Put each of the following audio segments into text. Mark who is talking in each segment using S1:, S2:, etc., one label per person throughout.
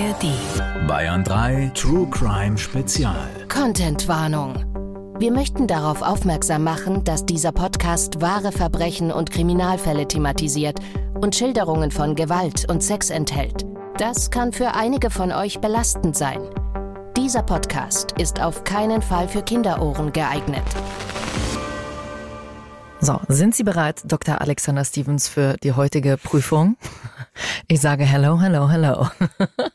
S1: ARD. Bayern 3 True Crime Spezial.
S2: Contentwarnung. Wir möchten darauf aufmerksam machen, dass dieser Podcast wahre Verbrechen und Kriminalfälle thematisiert und Schilderungen von Gewalt und Sex enthält. Das kann für einige von euch belastend sein. Dieser Podcast ist auf keinen Fall für Kinderohren geeignet.
S3: So, sind Sie bereit, Dr. Alexander Stevens, für die heutige Prüfung? Ich sage hello, hello, hello.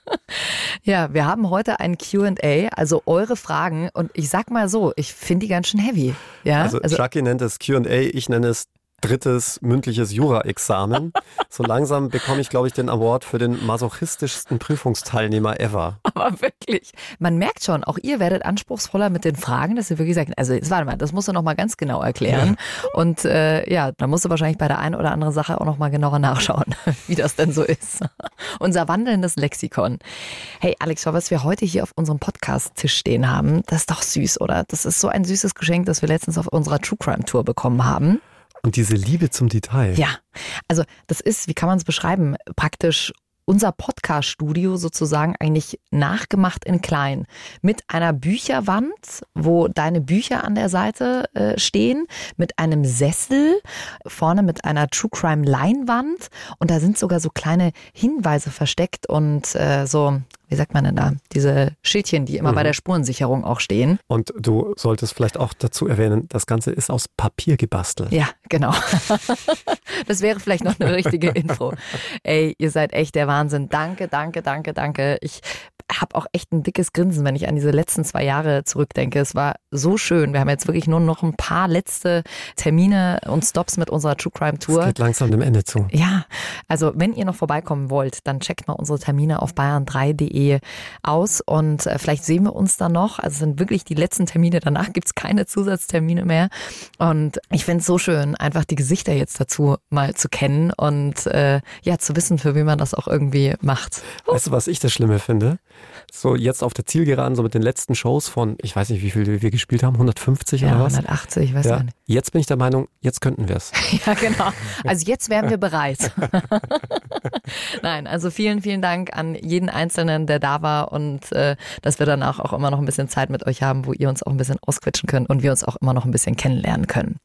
S3: ja, wir haben heute ein Q&A, also eure Fragen und ich sag mal so, ich finde die ganz schön heavy. Ja?
S4: Also, also Chucky nennt es Q&A, ich nenne es drittes mündliches Jura-Examen. So langsam bekomme ich, glaube ich, den Award für den masochistischsten Prüfungsteilnehmer ever.
S3: Aber wirklich, man merkt schon, auch ihr werdet anspruchsvoller mit den Fragen, dass ihr wirklich sagt, also jetzt warte mal, das musst du noch mal ganz genau erklären. Ja. Und äh, ja, da musst du wahrscheinlich bei der einen oder anderen Sache auch noch mal genauer nachschauen, wie das denn so ist. Unser wandelndes Lexikon. Hey Alex, was wir heute hier auf unserem Podcast-Tisch stehen haben, das ist doch süß, oder? Das ist so ein süßes Geschenk, das wir letztens auf unserer True Crime Tour bekommen haben.
S4: Und diese Liebe zum Detail.
S3: Ja, also das ist, wie kann man es beschreiben, praktisch unser Podcast-Studio sozusagen eigentlich nachgemacht in klein. Mit einer Bücherwand, wo deine Bücher an der Seite äh, stehen, mit einem Sessel, vorne mit einer True Crime Leinwand und da sind sogar so kleine Hinweise versteckt und äh, so wie sagt man denn da, diese Schildchen, die immer mhm. bei der Spurensicherung auch stehen.
S4: Und du solltest vielleicht auch dazu erwähnen, das Ganze ist aus Papier gebastelt.
S3: Ja, genau. das wäre vielleicht noch eine richtige Info. Ey, ihr seid echt der Wahnsinn. Danke, danke, danke, danke. Ich habe auch echt ein dickes Grinsen, wenn ich an diese letzten zwei Jahre zurückdenke. Es war so schön. Wir haben jetzt wirklich nur noch ein paar letzte Termine und Stops mit unserer True Crime Tour. Es
S4: geht langsam dem Ende zu.
S3: Ja, also wenn ihr noch vorbeikommen wollt, dann checkt mal unsere Termine auf bayern3.de aus und äh, vielleicht sehen wir uns dann noch. Also es sind wirklich die letzten Termine. Danach gibt's keine Zusatztermine mehr. Und ich finde es so schön, einfach die Gesichter jetzt dazu mal zu kennen und äh, ja, zu wissen, für wen man das auch irgendwie macht.
S4: Weißt du, was ich das Schlimme finde? So jetzt auf der Zielgeraden, so mit den letzten Shows von, ich weiß nicht, wie viel wir gespielt haben, 150
S3: ja,
S4: oder was?
S3: 180, ich weiß
S4: ja.
S3: nicht.
S4: Jetzt bin ich der Meinung, jetzt könnten wir es.
S3: ja, genau. Also jetzt wären wir bereit. Nein, also vielen, vielen Dank an jeden Einzelnen, der da war und äh, dass wir danach auch immer noch ein bisschen Zeit mit euch haben, wo ihr uns auch ein bisschen ausquetschen könnt und wir uns auch immer noch ein bisschen kennenlernen können.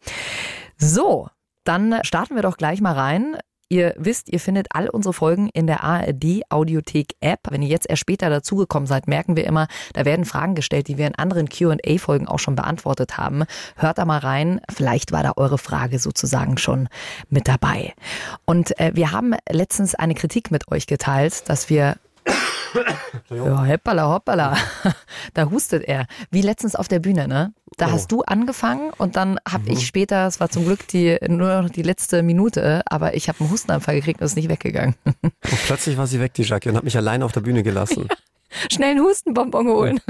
S3: So, dann starten wir doch gleich mal rein. Ihr wisst, ihr findet all unsere Folgen in der ARD Audiothek App. Wenn ihr jetzt erst später dazugekommen seid, merken wir immer, da werden Fragen gestellt, die wir in anderen Q&A Folgen auch schon beantwortet haben. Hört da mal rein. Vielleicht war da eure Frage sozusagen schon mit dabei. Und äh, wir haben letztens eine Kritik mit euch geteilt, dass wir ja, hoppala, hoppala. Da hustet er. Wie letztens auf der Bühne, ne? Da oh. hast du angefangen und dann habe mhm. ich später, es war zum Glück die, nur noch die letzte Minute, aber ich habe einen Hustenanfall gekriegt und ist nicht weggegangen. Und
S4: plötzlich war sie weg, die Jackie, und hat mich allein auf der Bühne gelassen. Ja.
S3: Schnell einen Hustenbonbon holen.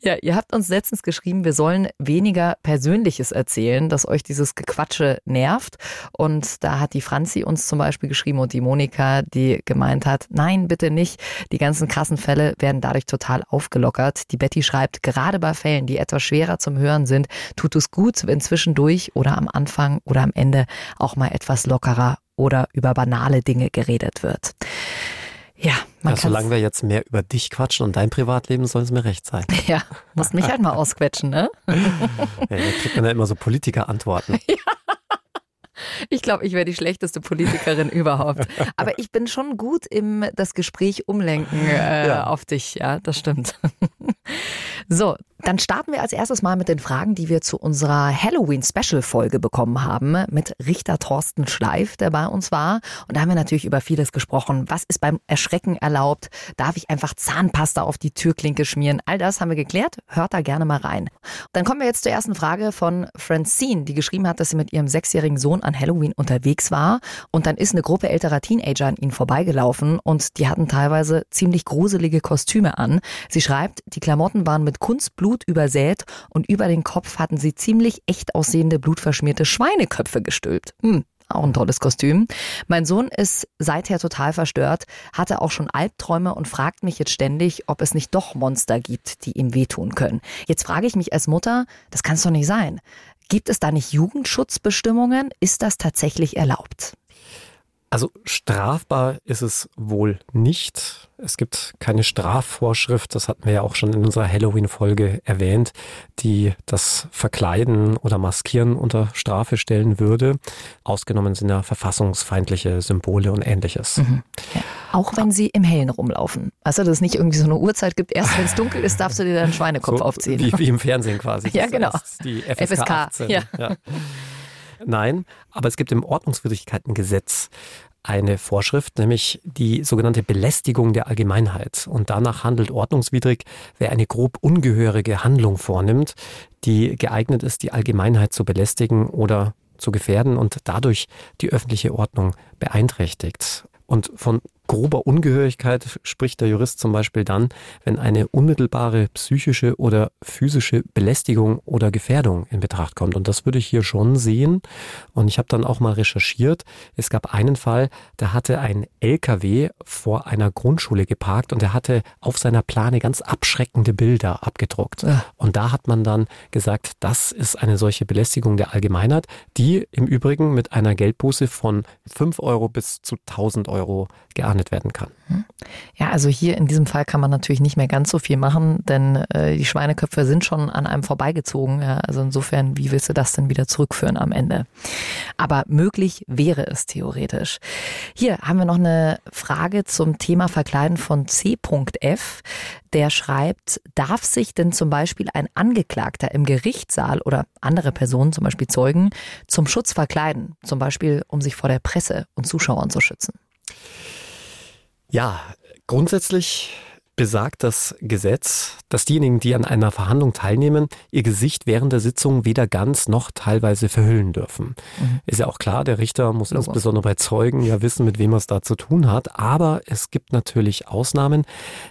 S3: ja, ihr habt uns letztens geschrieben, wir sollen weniger Persönliches erzählen, dass euch dieses Gequatsche nervt. Und da hat die Franzi uns zum Beispiel geschrieben und die Monika, die gemeint hat, nein, bitte nicht. Die ganzen krassen Fälle werden dadurch total aufgelockert. Die Betty schreibt, gerade bei Fällen, die etwas schwerer zum Hören sind, tut es gut, wenn zwischendurch oder am Anfang oder am Ende auch mal etwas lockerer oder über banale Dinge geredet wird. Ja, man ja,
S4: solange wir jetzt mehr über dich quatschen und dein Privatleben, soll es mir recht sein.
S3: Ja, musst mich halt mal ausquetschen, ne?
S4: Ja, kriegt man ja immer so Politiker-Antworten. Ja.
S3: Ich glaube, ich wäre die schlechteste Politikerin überhaupt. Aber ich bin schon gut im das Gespräch umlenken äh, ja. auf dich. Ja, das stimmt. So, dann starten wir als erstes mal mit den Fragen, die wir zu unserer Halloween-Special-Folge bekommen haben mit Richter Thorsten Schleif, der bei uns war. Und da haben wir natürlich über vieles gesprochen. Was ist beim Erschrecken erlaubt? Darf ich einfach Zahnpasta auf die Türklinke schmieren? All das haben wir geklärt. Hört da gerne mal rein. Dann kommen wir jetzt zur ersten Frage von Francine, die geschrieben hat, dass sie mit ihrem sechsjährigen Sohn an Halloween unterwegs war. Und dann ist eine Gruppe älterer Teenager an ihnen vorbeigelaufen und die hatten teilweise ziemlich gruselige Kostüme an. Sie schreibt, die Klamotten waren mit Kunstblut übersät und über den Kopf hatten sie ziemlich echt aussehende blutverschmierte Schweineköpfe gestülpt. Hm. Auch ein tolles Kostüm. Mein Sohn ist seither total verstört, hatte auch schon Albträume und fragt mich jetzt ständig, ob es nicht doch Monster gibt, die ihm wehtun können. Jetzt frage ich mich als Mutter, das kann es doch nicht sein. Gibt es da nicht Jugendschutzbestimmungen? Ist das tatsächlich erlaubt?
S4: Also Strafbar ist es wohl nicht. Es gibt keine Strafvorschrift, das hatten wir ja auch schon in unserer Halloween-Folge erwähnt, die das Verkleiden oder Maskieren unter Strafe stellen würde. Ausgenommen sind ja verfassungsfeindliche Symbole und ähnliches. Mhm.
S3: Ja. Auch wenn sie im Hellen rumlaufen. Also, dass es nicht irgendwie so eine Uhrzeit gibt, erst wenn es dunkel ist, darfst du dir deinen Schweinekopf so, aufziehen.
S4: Wie, wie, im Fernsehen quasi.
S3: ja, genau.
S4: Die FSK, FSK 18. Ja. ja. Nein, aber es gibt im Ordnungswidrigkeitengesetz eine Vorschrift, nämlich die sogenannte Belästigung der Allgemeinheit. Und danach handelt ordnungswidrig, wer eine grob ungehörige Handlung vornimmt, die geeignet ist, die Allgemeinheit zu belästigen oder zu gefährden und dadurch die öffentliche Ordnung beeinträchtigt. Und von grober Ungehörigkeit spricht der Jurist zum Beispiel dann, wenn eine unmittelbare psychische oder physische Belästigung oder Gefährdung in Betracht kommt. Und das würde ich hier schon sehen. Und ich habe dann auch mal recherchiert. Es gab einen Fall, da hatte ein LKW vor einer Grundschule geparkt und er hatte auf seiner Plane ganz abschreckende Bilder abgedruckt. Ja. Und da hat man dann gesagt, das ist eine solche Belästigung der Allgemeinheit, die im Übrigen mit einer Geldbuße von 5 Euro bis zu 1000 Euro geahndet werden kann. Hm.
S3: Ja, also hier in diesem Fall kann man natürlich nicht mehr ganz so viel machen, denn äh, die Schweineköpfe sind schon an einem vorbeigezogen. Ja, also insofern, wie willst du das denn wieder zurückführen am Ende? Aber möglich wäre es theoretisch. Hier haben wir noch eine Frage zum Thema Verkleiden von C.F. Der schreibt, darf sich denn zum Beispiel ein Angeklagter im Gerichtssaal oder andere Personen, zum Beispiel Zeugen, zum Schutz verkleiden? Zum Beispiel, um sich vor der Presse und Zuschauern zu schützen?
S4: Ja, grundsätzlich besagt das Gesetz, dass diejenigen, die an einer Verhandlung teilnehmen, ihr Gesicht während der Sitzung weder ganz noch teilweise verhüllen dürfen. Mhm. Ist ja auch klar, der Richter muss Logo. insbesondere bei Zeugen ja wissen, mit wem er es da zu tun hat. Aber es gibt natürlich Ausnahmen.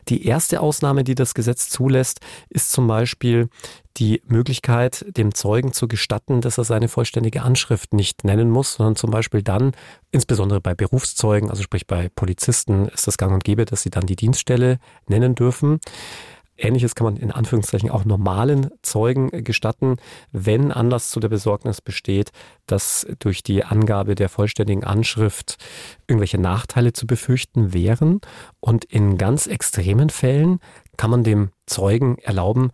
S4: Die erste Ausnahme, die das Gesetz zulässt, ist zum Beispiel die Möglichkeit, dem Zeugen zu gestatten, dass er seine vollständige Anschrift nicht nennen muss, sondern zum Beispiel dann, insbesondere bei Berufszeugen, also sprich bei Polizisten, ist das gang und gäbe, dass sie dann die Dienststelle nennen dürfen. Ähnliches kann man in Anführungszeichen auch normalen Zeugen gestatten, wenn Anlass zu der Besorgnis besteht, dass durch die Angabe der vollständigen Anschrift irgendwelche Nachteile zu befürchten wären. Und in ganz extremen Fällen kann man dem Zeugen erlauben,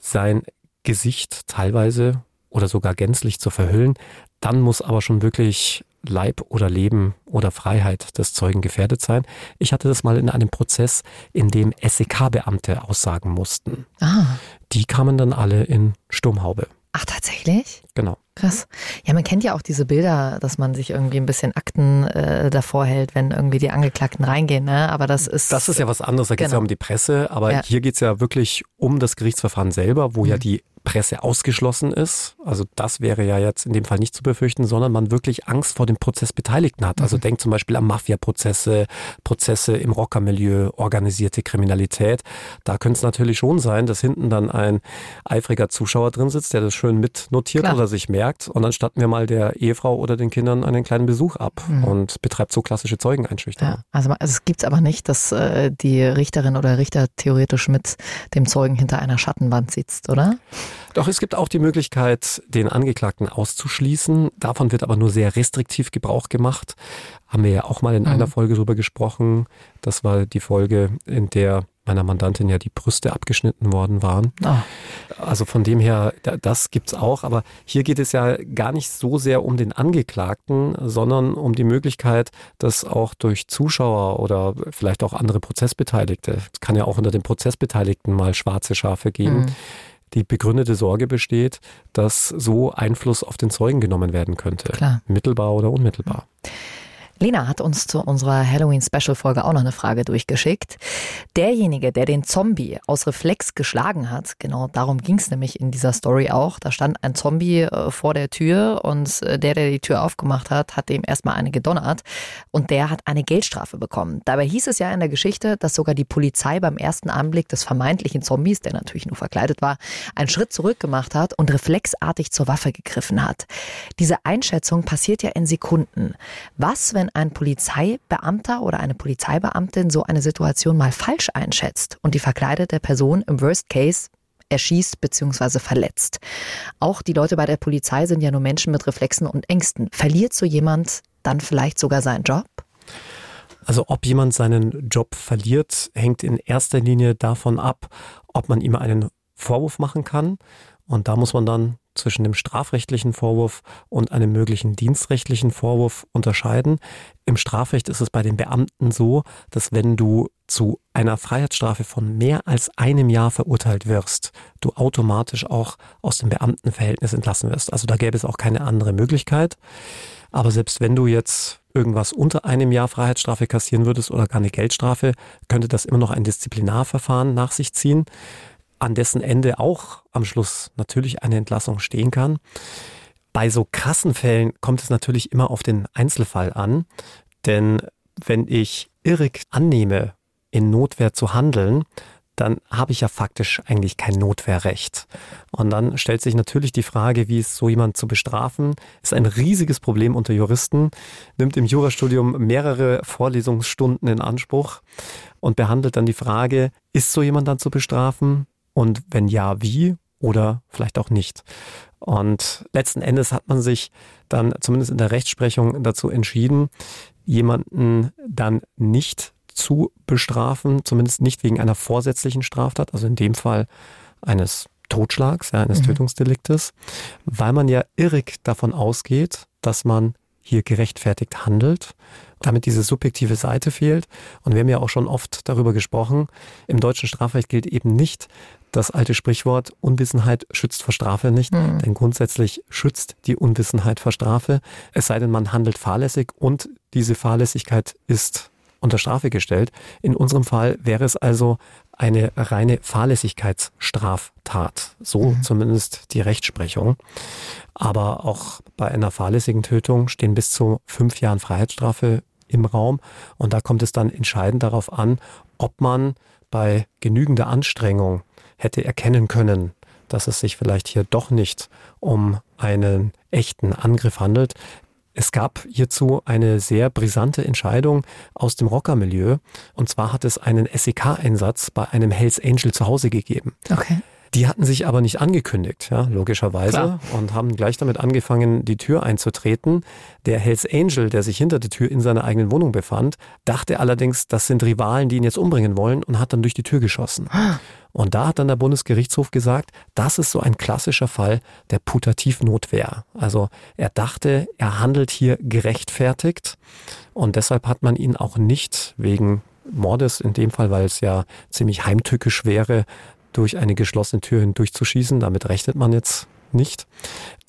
S4: sein Gesicht teilweise oder sogar gänzlich zu verhüllen. Dann muss aber schon wirklich Leib oder Leben oder Freiheit des Zeugen gefährdet sein. Ich hatte das mal in einem Prozess, in dem SEK-Beamte aussagen mussten. Ah. Die kamen dann alle in Sturmhaube.
S3: Ach, tatsächlich?
S4: Genau.
S3: Krass. Ja, man kennt ja auch diese Bilder, dass man sich irgendwie ein bisschen Akten äh, davor hält, wenn irgendwie die Angeklagten reingehen. Ne? Aber das ist.
S4: Das ist ja was anderes. Da geht es genau. ja um die Presse. Aber ja. hier geht es ja wirklich um das Gerichtsverfahren selber, wo mhm. ja die Presse ausgeschlossen ist. Also das wäre ja jetzt in dem Fall nicht zu befürchten, sondern man wirklich Angst vor dem Prozessbeteiligten hat. Also mhm. denkt zum Beispiel an Mafia-Prozesse, Prozesse im Rockermilieu, organisierte Kriminalität. Da könnte es natürlich schon sein, dass hinten dann ein eifriger Zuschauer drin sitzt, der das schön mitnotiert Klar. oder sich merkt. Und dann statten wir mal der Ehefrau oder den Kindern einen kleinen Besuch ab mhm. und betreibt so klassische Zeugeneinschüchterung. Ja,
S3: also, also es gibt aber nicht, dass äh, die Richterin oder Richter theoretisch mit dem Zeugen hinter einer Schattenwand sitzt, oder?
S4: Doch es gibt auch die Möglichkeit, den Angeklagten auszuschließen. Davon wird aber nur sehr restriktiv Gebrauch gemacht. Haben wir ja auch mal in mhm. einer Folge drüber gesprochen. Das war die Folge, in der meiner Mandantin ja die Brüste abgeschnitten worden waren. Oh. Also von dem her, das gibt's auch. Aber hier geht es ja gar nicht so sehr um den Angeklagten, sondern um die Möglichkeit, dass auch durch Zuschauer oder vielleicht auch andere Prozessbeteiligte, es kann ja auch unter den Prozessbeteiligten mal schwarze Schafe geben, mhm die begründete Sorge besteht, dass so Einfluss auf den Zeugen genommen werden könnte. Klar. Mittelbar oder unmittelbar.
S3: Lena hat uns zu unserer Halloween-Special-Folge auch noch eine Frage durchgeschickt. Derjenige, der den Zombie aus Reflex geschlagen hat, genau darum ging es nämlich in dieser Story auch. Da stand ein Zombie äh, vor der Tür und äh, der, der die Tür aufgemacht hat, hat dem erstmal eine gedonnert und der hat eine Geldstrafe bekommen. Dabei hieß es ja in der Geschichte, dass sogar die Polizei beim ersten Anblick des vermeintlichen Zombies, der natürlich nur verkleidet war, einen Schritt zurück gemacht hat und reflexartig zur Waffe gegriffen hat. Diese Einschätzung passiert ja in Sekunden. Was, wenn ein Polizeibeamter oder eine Polizeibeamtin so eine Situation mal falsch einschätzt und die verkleidete Person im Worst Case erschießt bzw. verletzt. Auch die Leute bei der Polizei sind ja nur Menschen mit Reflexen und Ängsten. Verliert so jemand dann vielleicht sogar seinen Job?
S4: Also ob jemand seinen Job verliert, hängt in erster Linie davon ab, ob man ihm einen Vorwurf machen kann. Und da muss man dann zwischen dem strafrechtlichen Vorwurf und einem möglichen dienstrechtlichen Vorwurf unterscheiden. Im Strafrecht ist es bei den Beamten so, dass wenn du zu einer Freiheitsstrafe von mehr als einem Jahr verurteilt wirst, du automatisch auch aus dem Beamtenverhältnis entlassen wirst. Also da gäbe es auch keine andere Möglichkeit. Aber selbst wenn du jetzt irgendwas unter einem Jahr Freiheitsstrafe kassieren würdest oder gar eine Geldstrafe, könnte das immer noch ein Disziplinarverfahren nach sich ziehen an dessen Ende auch am Schluss natürlich eine Entlassung stehen kann. Bei so krassen Fällen kommt es natürlich immer auf den Einzelfall an, denn wenn ich irrig annehme, in Notwehr zu handeln, dann habe ich ja faktisch eigentlich kein Notwehrrecht. Und dann stellt sich natürlich die Frage, wie ist so jemand zu bestrafen? Ist ein riesiges Problem unter Juristen, nimmt im Jurastudium mehrere Vorlesungsstunden in Anspruch und behandelt dann die Frage, ist so jemand dann zu bestrafen? Und wenn ja, wie oder vielleicht auch nicht. Und letzten Endes hat man sich dann zumindest in der Rechtsprechung dazu entschieden, jemanden dann nicht zu bestrafen, zumindest nicht wegen einer vorsätzlichen Straftat, also in dem Fall eines Totschlags, ja, eines mhm. Tötungsdeliktes, weil man ja irrig davon ausgeht, dass man hier gerechtfertigt handelt, damit diese subjektive Seite fehlt. Und wir haben ja auch schon oft darüber gesprochen, im deutschen Strafrecht gilt eben nicht, das alte Sprichwort, Unwissenheit schützt vor Strafe nicht, mhm. denn grundsätzlich schützt die Unwissenheit vor Strafe, es sei denn, man handelt fahrlässig und diese Fahrlässigkeit ist unter Strafe gestellt. In unserem Fall wäre es also eine reine Fahrlässigkeitsstraftat. So mhm. zumindest die Rechtsprechung. Aber auch bei einer fahrlässigen Tötung stehen bis zu fünf Jahren Freiheitsstrafe im Raum. Und da kommt es dann entscheidend darauf an, ob man bei genügender Anstrengung hätte erkennen können, dass es sich vielleicht hier doch nicht um einen echten Angriff handelt. Es gab hierzu eine sehr brisante Entscheidung aus dem Rockermilieu. Und zwar hat es einen SEK-Einsatz bei einem Hells Angel zu Hause gegeben.
S3: Okay.
S4: Die hatten sich aber nicht angekündigt, ja, logischerweise, Klar. und haben gleich damit angefangen, die Tür einzutreten. Der Hells Angel, der sich hinter der Tür in seiner eigenen Wohnung befand, dachte allerdings, das sind Rivalen, die ihn jetzt umbringen wollen und hat dann durch die Tür geschossen. Und da hat dann der Bundesgerichtshof gesagt, das ist so ein klassischer Fall der Putativnotwehr. Also er dachte, er handelt hier gerechtfertigt und deshalb hat man ihn auch nicht wegen Mordes in dem Fall, weil es ja ziemlich heimtückisch wäre, durch eine geschlossene Tür hindurchzuschießen. Damit rechnet man jetzt nicht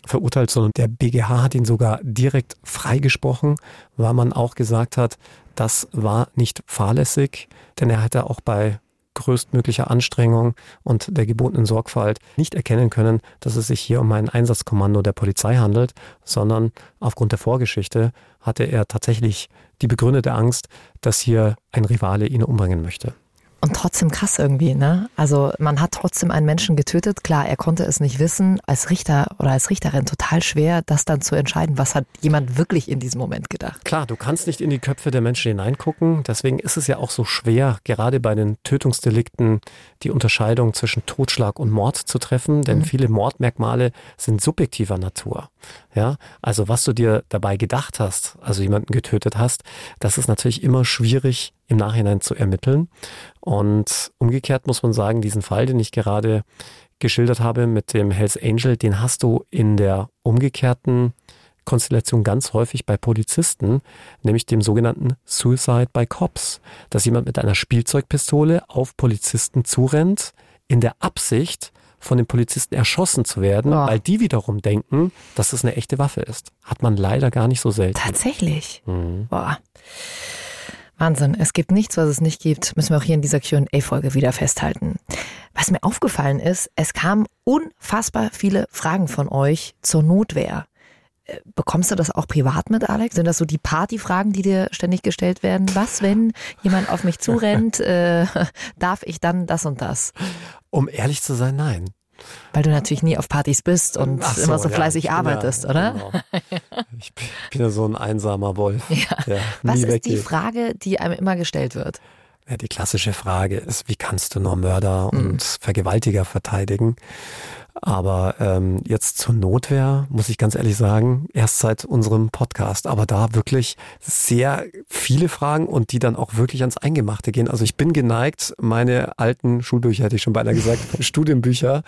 S4: verurteilt, sondern der BGH hat ihn sogar direkt freigesprochen, weil man auch gesagt hat, das war nicht fahrlässig, denn er hätte auch bei größtmöglicher Anstrengung und der gebotenen Sorgfalt nicht erkennen können, dass es sich hier um ein Einsatzkommando der Polizei handelt, sondern aufgrund der Vorgeschichte hatte er tatsächlich die begründete Angst, dass hier ein Rivale ihn umbringen möchte.
S3: Und trotzdem krass irgendwie, ne? Also man hat trotzdem einen Menschen getötet. Klar, er konnte es nicht wissen. Als Richter oder als Richterin total schwer, das dann zu entscheiden. Was hat jemand wirklich in diesem Moment gedacht?
S4: Klar, du kannst nicht in die Köpfe der Menschen hineingucken. Deswegen ist es ja auch so schwer, gerade bei den Tötungsdelikten die Unterscheidung zwischen Totschlag und Mord zu treffen. Denn mhm. viele Mordmerkmale sind subjektiver Natur. Ja, also was du dir dabei gedacht hast, also jemanden getötet hast, das ist natürlich immer schwierig im Nachhinein zu ermitteln. Und umgekehrt muss man sagen, diesen Fall, den ich gerade geschildert habe mit dem Hells Angel, den hast du in der umgekehrten Konstellation ganz häufig bei Polizisten, nämlich dem sogenannten Suicide by Cops, dass jemand mit einer Spielzeugpistole auf Polizisten zurennt, in der Absicht, von den Polizisten erschossen zu werden, oh. weil die wiederum denken, dass es eine echte Waffe ist. Hat man leider gar nicht so selten.
S3: Tatsächlich. Mhm. Boah. Wahnsinn. Es gibt nichts, was es nicht gibt, müssen wir auch hier in dieser QA-Folge wieder festhalten. Was mir aufgefallen ist, es kamen unfassbar viele Fragen von euch zur Notwehr. Äh, bekommst du das auch privat mit, Alex? Sind das so die Partyfragen, die dir ständig gestellt werden? Was, wenn jemand auf mich zurennt, äh, darf ich dann das und das?
S4: Um ehrlich zu sein, nein.
S3: Weil du natürlich nie auf Partys bist und so, immer so fleißig ja, arbeitest, ja, oder? Genau.
S4: Ich bin ja so ein einsamer Wolf.
S3: Ja. Was ist weggeht. die Frage, die einem immer gestellt wird?
S4: Die klassische Frage ist, wie kannst du nur Mörder mhm. und Vergewaltiger verteidigen? Aber ähm, jetzt zur Notwehr, muss ich ganz ehrlich sagen, erst seit unserem Podcast, aber da wirklich sehr viele Fragen und die dann auch wirklich ans Eingemachte gehen. Also ich bin geneigt, meine alten Schulbücher, hätte ich schon beinahe gesagt, Studienbücher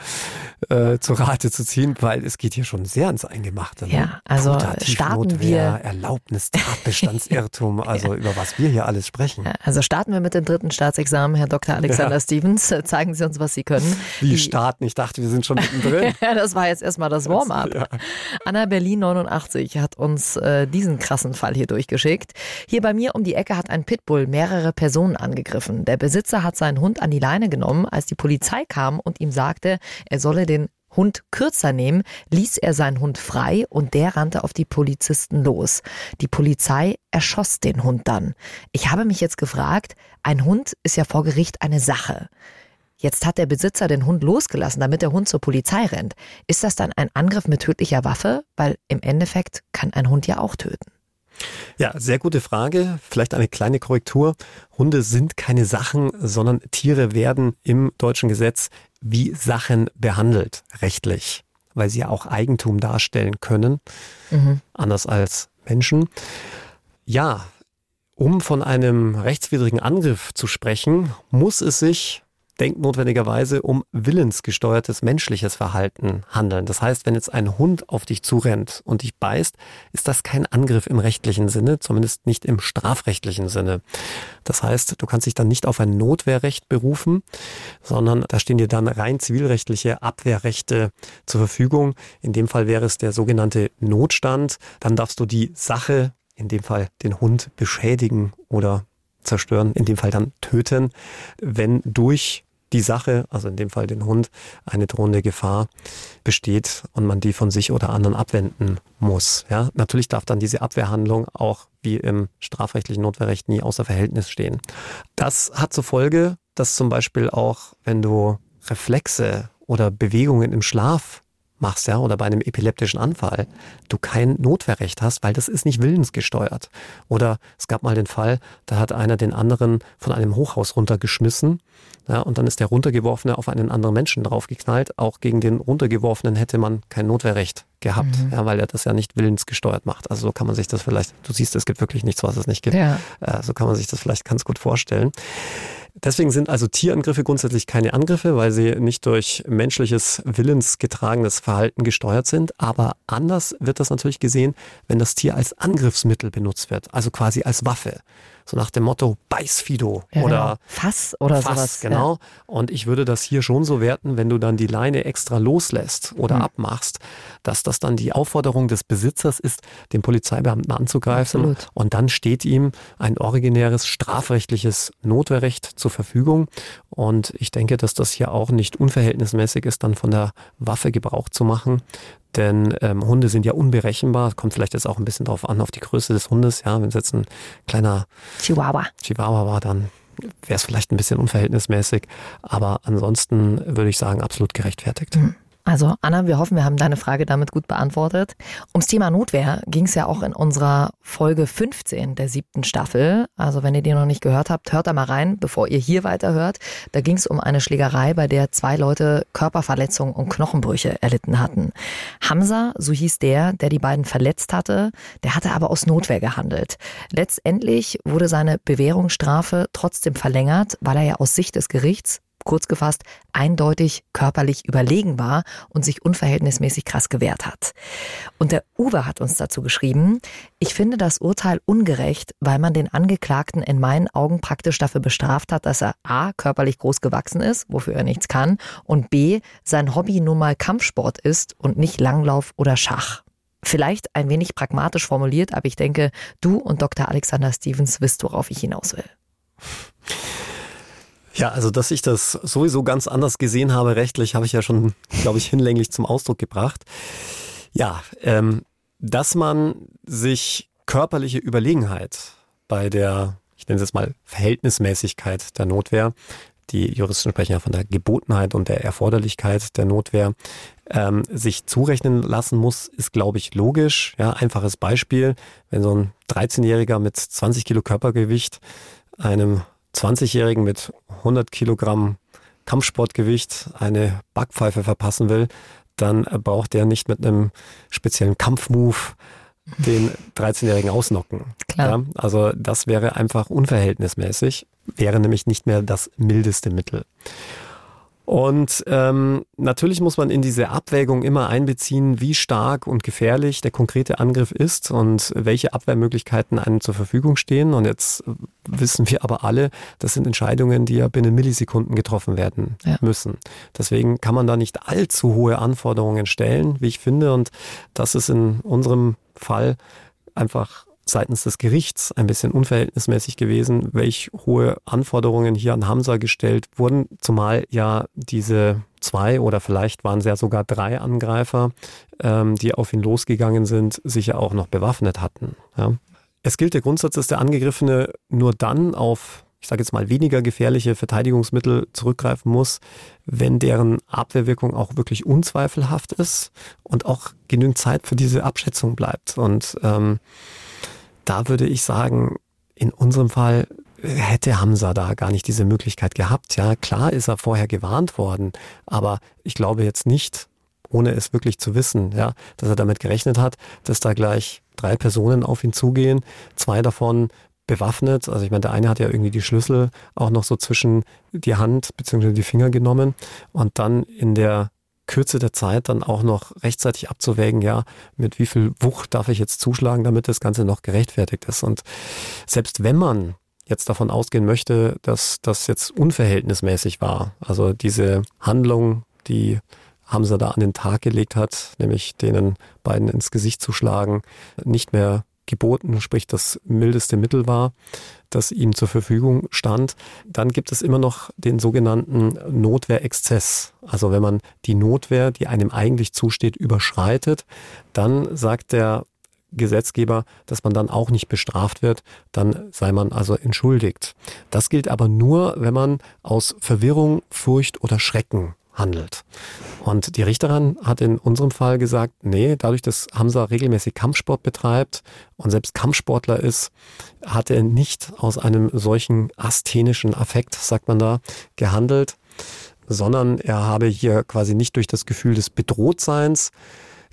S4: äh, zu Rate zu ziehen, weil es geht hier schon sehr ans Eingemachte.
S3: Ne? Ja, also starten wir
S4: Erlaubnis, Tatbestandsirrtum, also ja. über was wir hier alles sprechen.
S3: Also starten wir mit dem dritten Staatsexamen, Herr Dr. Alexander ja. Stevens. Zeigen Sie uns, was Sie können.
S4: Wie die starten? Ich dachte, wir sind schon mittendrin.
S3: das war jetzt erstmal das Warm-up. Ja. Anna Berlin 89 hat uns äh, diesen krassen Fall hier durchgeschickt. Hier bei mir um die Ecke hat ein Pitbull mehrere Personen angegriffen. Der Besitzer hat seinen Hund an die Leine genommen, als die Polizei kam und ihm sagte, er solle den Hund kürzer nehmen, ließ er seinen Hund frei und der rannte auf die Polizisten los. Die Polizei erschoss den Hund dann. Ich habe mich jetzt gefragt, ein Hund ist ja vor Gericht eine Sache. Jetzt hat der Besitzer den Hund losgelassen, damit der Hund zur Polizei rennt. Ist das dann ein Angriff mit tödlicher Waffe? Weil im Endeffekt kann ein Hund ja auch töten.
S4: Ja, sehr gute Frage. Vielleicht eine kleine Korrektur. Hunde sind keine Sachen, sondern Tiere werden im deutschen Gesetz wie Sachen behandelt, rechtlich, weil sie ja auch Eigentum darstellen können, mhm. anders als Menschen. Ja, um von einem rechtswidrigen Angriff zu sprechen, muss es sich denkt notwendigerweise um willensgesteuertes menschliches Verhalten handeln. Das heißt, wenn jetzt ein Hund auf dich zurennt und dich beißt, ist das kein Angriff im rechtlichen Sinne, zumindest nicht im strafrechtlichen Sinne. Das heißt, du kannst dich dann nicht auf ein Notwehrrecht berufen, sondern da stehen dir dann rein zivilrechtliche Abwehrrechte zur Verfügung. In dem Fall wäre es der sogenannte Notstand. Dann darfst du die Sache, in dem Fall den Hund, beschädigen oder zerstören, in dem Fall dann töten, wenn durch die Sache, also in dem Fall den Hund, eine drohende Gefahr besteht und man die von sich oder anderen abwenden muss. Ja, natürlich darf dann diese Abwehrhandlung auch wie im strafrechtlichen Notwehrrecht nie außer Verhältnis stehen. Das hat zur Folge, dass zum Beispiel auch, wenn du Reflexe oder Bewegungen im Schlaf machst, ja, oder bei einem epileptischen Anfall, du kein Notwehrrecht hast, weil das ist nicht willensgesteuert. Oder es gab mal den Fall, da hat einer den anderen von einem Hochhaus runtergeschmissen, ja, und dann ist der Runtergeworfene auf einen anderen Menschen draufgeknallt. Auch gegen den Runtergeworfenen hätte man kein Notwehrrecht gehabt, mhm. ja, weil er das ja nicht willensgesteuert macht. Also so kann man sich das vielleicht, du siehst, es gibt wirklich nichts, was es nicht gibt. Ja. Äh, so kann man sich das vielleicht ganz gut vorstellen. Deswegen sind also Tierangriffe grundsätzlich keine Angriffe, weil sie nicht durch menschliches willensgetragenes Verhalten gesteuert sind. Aber anders wird das natürlich gesehen, wenn das Tier als Angriffsmittel benutzt wird, also quasi als Waffe so nach dem Motto Beiß Fido ja, oder genau.
S3: Fass oder
S4: Fass,
S3: sowas.
S4: Genau. Ja. Und ich würde das hier schon so werten, wenn du dann die Leine extra loslässt oder mhm. abmachst, dass das dann die Aufforderung des Besitzers ist, den Polizeibeamten anzugreifen. Absolut. Und dann steht ihm ein originäres strafrechtliches Notwehrrecht zur Verfügung. Und ich denke, dass das hier auch nicht unverhältnismäßig ist, dann von der Waffe Gebrauch zu machen. Denn ähm, Hunde sind ja unberechenbar. Kommt vielleicht jetzt auch ein bisschen drauf an, auf die Größe des Hundes. Ja, wenn es jetzt ein kleiner
S3: Chihuahua,
S4: Chihuahua war, dann wäre es vielleicht ein bisschen unverhältnismäßig. Aber ansonsten würde ich sagen, absolut gerechtfertigt. Mhm.
S3: Also Anna, wir hoffen, wir haben deine Frage damit gut beantwortet. Ums Thema Notwehr ging es ja auch in unserer Folge 15 der siebten Staffel. Also wenn ihr die noch nicht gehört habt, hört da mal rein, bevor ihr hier weiterhört. Da ging es um eine Schlägerei, bei der zwei Leute Körperverletzungen und Knochenbrüche erlitten hatten. Hamza, so hieß der, der die beiden verletzt hatte, der hatte aber aus Notwehr gehandelt. Letztendlich wurde seine Bewährungsstrafe trotzdem verlängert, weil er ja aus Sicht des Gerichts kurz gefasst eindeutig körperlich überlegen war und sich unverhältnismäßig krass gewehrt hat. Und der Uwe hat uns dazu geschrieben, ich finde das Urteil ungerecht, weil man den Angeklagten in meinen Augen praktisch dafür bestraft hat, dass er a. körperlich groß gewachsen ist, wofür er nichts kann, und b. sein Hobby nun mal Kampfsport ist und nicht Langlauf oder Schach. Vielleicht ein wenig pragmatisch formuliert, aber ich denke, du und Dr. Alexander Stevens wisst, worauf ich hinaus will.
S4: Ja, also dass ich das sowieso ganz anders gesehen habe rechtlich, habe ich ja schon, glaube ich, hinlänglich zum Ausdruck gebracht. Ja, ähm, dass man sich körperliche Überlegenheit bei der, ich nenne es jetzt mal Verhältnismäßigkeit der Notwehr, die Juristen sprechen ja von der Gebotenheit und der Erforderlichkeit der Notwehr, ähm, sich zurechnen lassen muss, ist, glaube ich, logisch. Ja, einfaches Beispiel, wenn so ein 13-Jähriger mit 20 Kilo Körpergewicht einem 20-Jährigen mit 100 Kilogramm Kampfsportgewicht eine Backpfeife verpassen will, dann braucht der nicht mit einem speziellen Kampfmove den 13-Jährigen ausnocken.
S3: Klar. Ja,
S4: also das wäre einfach unverhältnismäßig, wäre nämlich nicht mehr das mildeste Mittel. Und ähm, natürlich muss man in diese Abwägung immer einbeziehen, wie stark und gefährlich der konkrete Angriff ist und welche Abwehrmöglichkeiten einem zur Verfügung stehen. Und jetzt wissen wir aber alle, das sind Entscheidungen, die ja binnen Millisekunden getroffen werden ja. müssen. Deswegen kann man da nicht allzu hohe Anforderungen stellen, wie ich finde. Und das ist in unserem Fall einfach seitens des Gerichts ein bisschen unverhältnismäßig gewesen, welch hohe Anforderungen hier an Hamza gestellt wurden, zumal ja diese zwei oder vielleicht waren es ja sogar drei Angreifer, ähm, die auf ihn losgegangen sind, sich ja auch noch bewaffnet hatten. Ja. Es gilt der Grundsatz, dass der Angegriffene nur dann auf ich sage jetzt mal, weniger gefährliche Verteidigungsmittel zurückgreifen muss, wenn deren Abwehrwirkung auch wirklich unzweifelhaft ist und auch genügend Zeit für diese Abschätzung bleibt. Und ähm, da würde ich sagen, in unserem Fall hätte Hamza da gar nicht diese Möglichkeit gehabt. Ja, klar ist er vorher gewarnt worden, aber ich glaube jetzt nicht, ohne es wirklich zu wissen, ja, dass er damit gerechnet hat, dass da gleich drei Personen auf ihn zugehen, zwei davon bewaffnet. Also ich meine, der eine hat ja irgendwie die Schlüssel auch noch so zwischen die Hand bzw. die Finger genommen und dann in der Kürze der Zeit dann auch noch rechtzeitig abzuwägen, ja, mit wie viel Wucht darf ich jetzt zuschlagen, damit das Ganze noch gerechtfertigt ist. Und selbst wenn man jetzt davon ausgehen möchte, dass das jetzt unverhältnismäßig war, also diese Handlung, die Hamza da an den Tag gelegt hat, nämlich denen beiden ins Gesicht zu schlagen, nicht mehr geboten, sprich das mildeste Mittel war, das ihm zur Verfügung stand. Dann gibt es immer noch den sogenannten Notwehrexzess. Also wenn man die Notwehr, die einem eigentlich zusteht, überschreitet, dann sagt der Gesetzgeber, dass man dann auch nicht bestraft wird, dann sei man also entschuldigt. Das gilt aber nur, wenn man aus Verwirrung, Furcht oder Schrecken handelt. Und die Richterin hat in unserem Fall gesagt, nee, dadurch, dass Hamza regelmäßig Kampfsport betreibt und selbst Kampfsportler ist, hat er nicht aus einem solchen asthenischen Affekt, sagt man da, gehandelt, sondern er habe hier quasi nicht durch das Gefühl des Bedrohtseins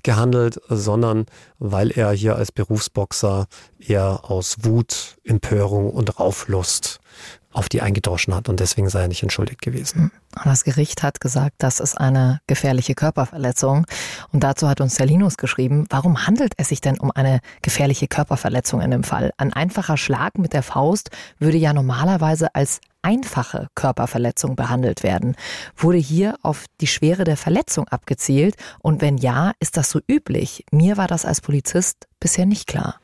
S4: gehandelt, sondern weil er hier als Berufsboxer eher aus Wut, Empörung und Rauflust auf die eingedroschen hat und deswegen sei er nicht entschuldigt gewesen.
S3: Das Gericht hat gesagt, das ist eine gefährliche Körperverletzung. Und dazu hat uns Celinus geschrieben, warum handelt es sich denn um eine gefährliche Körperverletzung in dem Fall? Ein einfacher Schlag mit der Faust würde ja normalerweise als einfache Körperverletzung behandelt werden. Wurde hier auf die Schwere der Verletzung abgezielt? Und wenn ja, ist das so üblich? Mir war das als Polizist bisher nicht klar.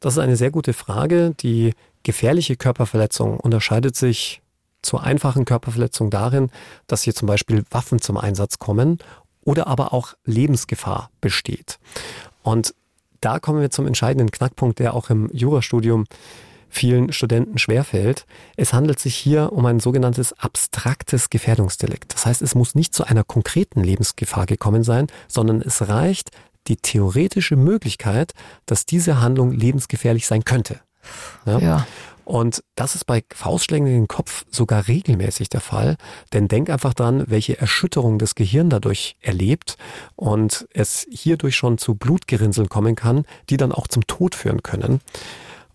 S4: Das ist eine sehr gute Frage. Die gefährliche Körperverletzung unterscheidet sich zur einfachen Körperverletzung darin, dass hier zum Beispiel Waffen zum Einsatz kommen oder aber auch Lebensgefahr besteht. Und da kommen wir zum entscheidenden Knackpunkt, der auch im Jurastudium vielen Studenten schwerfällt. Es handelt sich hier um ein sogenanntes abstraktes Gefährdungsdelikt. Das heißt, es muss nicht zu einer konkreten Lebensgefahr gekommen sein, sondern es reicht die theoretische Möglichkeit, dass diese Handlung lebensgefährlich sein könnte.
S3: Ja. ja.
S4: Und das ist bei Faustschlägen in den Kopf sogar regelmäßig der Fall. Denn denk einfach dran, welche Erschütterung das Gehirn dadurch erlebt und es hierdurch schon zu Blutgerinnseln kommen kann, die dann auch zum Tod führen können.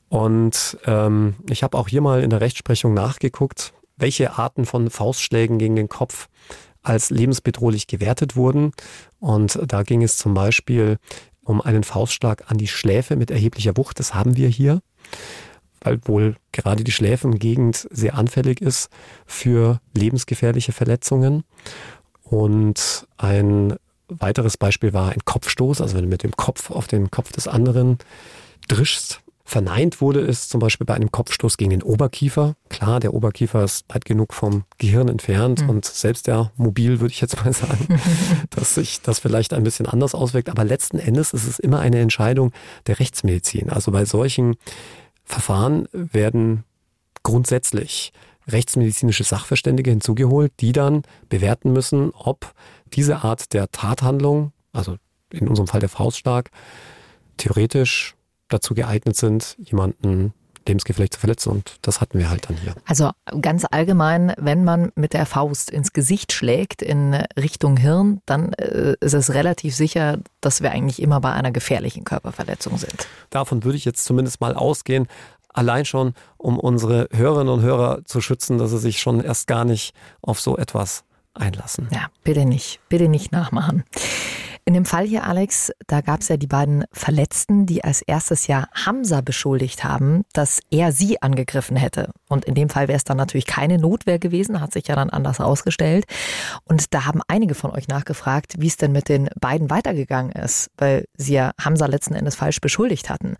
S4: Und ähm, ich habe auch hier mal in der Rechtsprechung nachgeguckt, welche Arten von Faustschlägen gegen den Kopf als lebensbedrohlich gewertet wurden. Und da ging es zum Beispiel um einen Faustschlag an die Schläfe mit erheblicher Wucht. Das haben wir hier weil wohl gerade die Schläfengegend sehr anfällig ist für lebensgefährliche Verletzungen. Und ein weiteres Beispiel war ein Kopfstoß, also wenn du mit dem Kopf auf den Kopf des anderen drischst. Verneint wurde es zum Beispiel bei einem Kopfstoß gegen den Oberkiefer. Klar, der Oberkiefer ist weit genug vom Gehirn entfernt mhm. und selbst der mobil, würde ich jetzt mal sagen, dass sich das vielleicht ein bisschen anders auswirkt. Aber letzten Endes ist es immer eine Entscheidung der Rechtsmedizin. Also bei solchen Verfahren werden grundsätzlich rechtsmedizinische Sachverständige hinzugeholt, die dann bewerten müssen, ob diese Art der Tathandlung, also in unserem Fall der Faustschlag, theoretisch dazu geeignet sind, jemanden lebensgefährlich zu verletzen. Und das hatten wir halt dann hier.
S3: Also ganz allgemein, wenn man mit der Faust ins Gesicht schlägt in Richtung Hirn, dann äh, ist es relativ sicher, dass wir eigentlich immer bei einer gefährlichen Körperverletzung sind.
S4: Davon würde ich jetzt zumindest mal ausgehen. Allein schon, um unsere Hörerinnen und Hörer zu schützen, dass sie sich schon erst gar nicht auf so etwas einlassen.
S3: Ja, bitte nicht, bitte nicht nachmachen. In dem Fall hier, Alex, da gab es ja die beiden Verletzten, die als erstes ja Hamza beschuldigt haben, dass er sie angegriffen hätte. Und in dem Fall wäre es dann natürlich keine Notwehr gewesen, hat sich ja dann anders ausgestellt. Und da haben einige von euch nachgefragt, wie es denn mit den beiden weitergegangen ist, weil sie ja Hamza letzten Endes falsch beschuldigt hatten.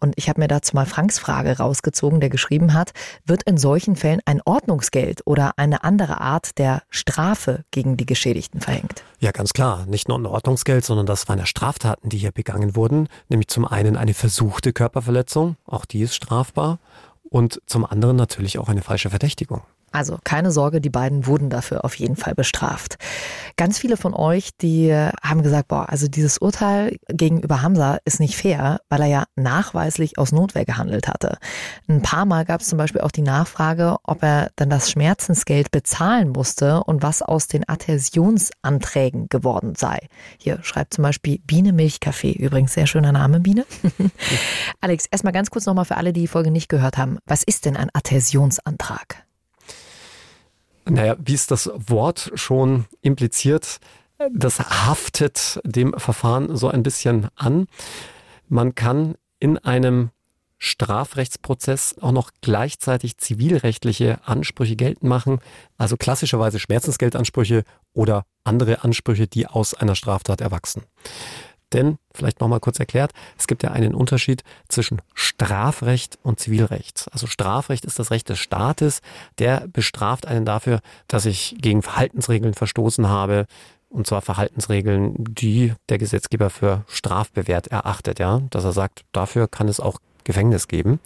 S3: Und ich habe mir dazu mal Franks Frage rausgezogen, der geschrieben hat, wird in solchen Fällen ein Ordnungsgeld oder eine andere Art der Strafe gegen die Geschädigten verhängt?
S4: Ja, ganz klar. Nicht nur ein Ordnungsgeld, sondern das waren ja Straftaten, die hier begangen wurden. Nämlich zum einen eine versuchte Körperverletzung, auch die ist strafbar. Und zum anderen natürlich auch eine falsche Verdächtigung.
S3: Also keine Sorge, die beiden wurden dafür auf jeden Fall bestraft. Ganz viele von euch, die haben gesagt, boah, also dieses Urteil gegenüber Hamza ist nicht fair, weil er ja nachweislich aus Notwehr gehandelt hatte. Ein paar Mal gab es zum Beispiel auch die Nachfrage, ob er dann das Schmerzensgeld bezahlen musste und was aus den Adhäsionsanträgen geworden sei. Hier schreibt zum Beispiel Biene Milchkaffee, übrigens sehr schöner Name, Biene. Alex, erstmal ganz kurz nochmal für alle, die die Folge nicht gehört haben. Was ist denn ein Adhäsionsantrag?
S4: Naja, wie es das Wort schon impliziert, das haftet dem Verfahren so ein bisschen an. Man kann in einem Strafrechtsprozess auch noch gleichzeitig zivilrechtliche Ansprüche geltend machen, also klassischerweise Schmerzensgeldansprüche oder andere Ansprüche, die aus einer Straftat erwachsen. Denn, vielleicht nochmal kurz erklärt, es gibt ja einen Unterschied zwischen Strafrecht und Zivilrecht. Also Strafrecht ist das Recht des Staates, der bestraft einen dafür, dass ich gegen Verhaltensregeln verstoßen habe, und zwar Verhaltensregeln, die der Gesetzgeber für strafbewehrt erachtet, ja, dass er sagt, dafür kann es auch Gefängnis geben.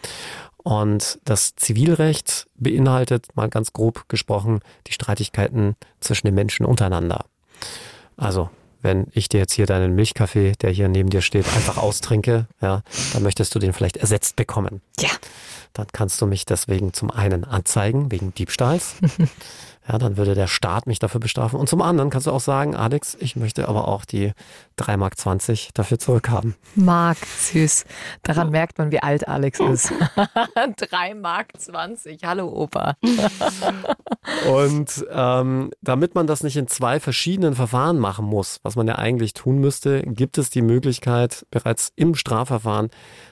S4: Und das Zivilrecht beinhaltet, mal ganz grob gesprochen, die Streitigkeiten zwischen den Menschen untereinander. Also wenn ich dir jetzt hier deinen Milchkaffee, der hier neben dir steht, einfach austrinke, ja, dann möchtest du den vielleicht ersetzt bekommen.
S3: Ja.
S4: Dann kannst du mich deswegen zum einen anzeigen, wegen Diebstahls. Ja, dann würde der Staat mich dafür bestrafen. Und zum anderen kannst du auch sagen, Alex, ich möchte aber auch die 3,20 Mark dafür zurückhaben.
S3: Mark, süß. Daran merkt man, wie alt Alex ist. 3,20 Mark. Hallo Opa.
S4: Und ähm, damit man das nicht in zwei verschiedenen Verfahren machen muss, was man ja eigentlich tun müsste, gibt es die Möglichkeit, bereits im Strafverfahren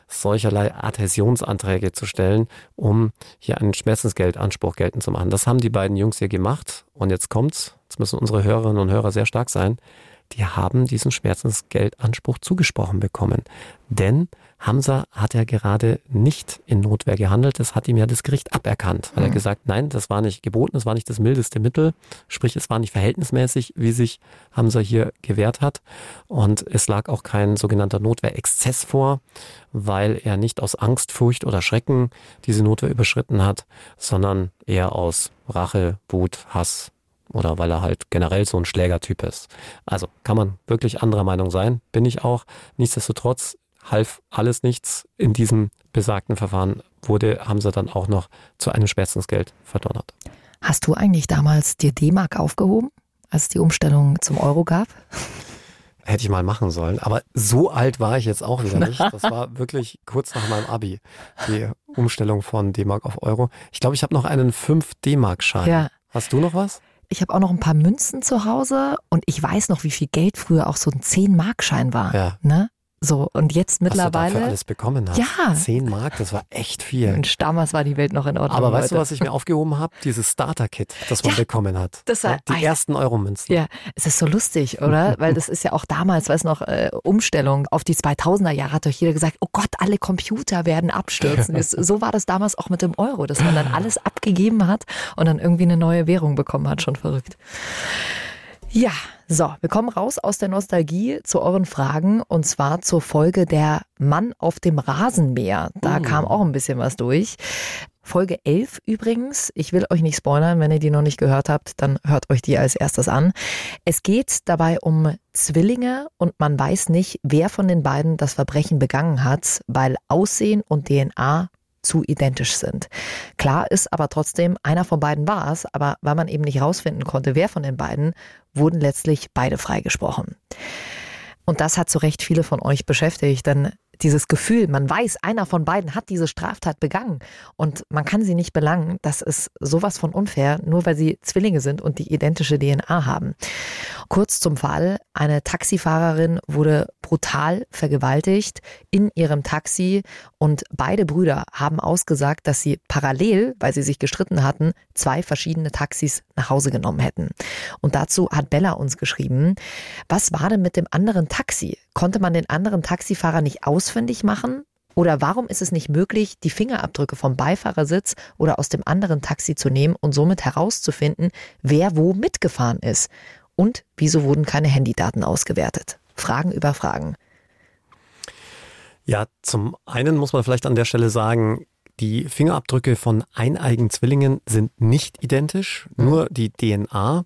S4: solcherlei Adhäsionsanträge zu stellen, um hier einen Schmerzensgeldanspruch geltend zu machen. Das haben die beiden Jungs hier gemacht. Und jetzt kommt's. Jetzt müssen unsere Hörerinnen und Hörer sehr stark sein. Die haben diesen Schmerzensgeldanspruch zugesprochen bekommen. Denn Hamza hat ja gerade nicht in Notwehr gehandelt. Das hat ihm ja das Gericht aberkannt. Hat mhm. er gesagt, nein, das war nicht geboten, das war nicht das mildeste Mittel. Sprich, es war nicht verhältnismäßig, wie sich Hamza hier gewehrt hat. Und es lag auch kein sogenannter Notwehrexzess vor, weil er nicht aus Angst, Furcht oder Schrecken diese Notwehr überschritten hat, sondern eher aus Rache, Wut, Hass, oder weil er halt generell so ein Schlägertyp ist. Also kann man wirklich anderer Meinung sein, bin ich auch. Nichtsdestotrotz half alles nichts. In diesem besagten Verfahren wurde Hamza dann auch noch zu einem Schmerzensgeld verdonnert.
S3: Hast du eigentlich damals dir D-Mark aufgehoben, als es die Umstellung zum Euro gab?
S4: Hätte ich mal machen sollen. Aber so alt war ich jetzt auch wieder nicht. Das war wirklich kurz nach meinem Abi, die Umstellung von D-Mark auf Euro. Ich glaube, ich habe noch einen 5 D-Mark-Schein. Ja. Hast du noch was?
S3: Ich habe auch noch ein paar Münzen zu Hause und ich weiß noch, wie viel Geld früher auch so ein 10-Mark-Schein war. Ja. Ne? So, und jetzt mittlerweile. Was du
S4: dafür alles bekommen hast.
S3: Ja.
S4: 10 Mark, das war echt viel.
S3: Und damals war die Welt noch in Ordnung.
S4: Aber weißt Leute. du, was ich mir aufgehoben habe? Dieses Starter-Kit, das man ja, bekommen hat. Das war, die ersten Euro-Münzen.
S3: Ja, es ist so lustig, oder? Weil das ist ja auch damals, weiß noch, äh, Umstellung auf die 2000er Jahre hat doch jeder gesagt, oh Gott, alle Computer werden abstürzen. so war das damals auch mit dem Euro, dass man dann alles abgegeben hat und dann irgendwie eine neue Währung bekommen hat. Schon verrückt. Ja, so, wir kommen raus aus der Nostalgie zu euren Fragen und zwar zur Folge der Mann auf dem Rasenmäher. Da uh. kam auch ein bisschen was durch. Folge 11 übrigens. Ich will euch nicht spoilern, wenn ihr die noch nicht gehört habt, dann hört euch die als erstes an. Es geht dabei um Zwillinge und man weiß nicht, wer von den beiden das Verbrechen begangen hat, weil Aussehen und DNA zu identisch sind. Klar ist aber trotzdem, einer von beiden war es, aber weil man eben nicht rausfinden konnte, wer von den beiden, wurden letztlich beide freigesprochen. Und das hat zu Recht viele von euch beschäftigt, denn dieses Gefühl, man weiß, einer von beiden hat diese Straftat begangen und man kann sie nicht belangen, das ist sowas von unfair, nur weil sie Zwillinge sind und die identische DNA haben. Kurz zum Fall, eine Taxifahrerin wurde brutal vergewaltigt in ihrem Taxi und beide Brüder haben ausgesagt, dass sie parallel, weil sie sich gestritten hatten, zwei verschiedene Taxis nach Hause genommen hätten. Und dazu hat Bella uns geschrieben, was war denn mit dem anderen Taxi? Konnte man den anderen Taxifahrer nicht ausfindig machen? Oder warum ist es nicht möglich, die Fingerabdrücke vom Beifahrersitz oder aus dem anderen Taxi zu nehmen und somit herauszufinden, wer wo mitgefahren ist? Und wieso wurden keine Handydaten ausgewertet? Fragen über Fragen.
S4: Ja, zum einen muss man vielleicht an der Stelle sagen, die Fingerabdrücke von eineigen Zwillingen sind nicht identisch, mhm. nur die DNA.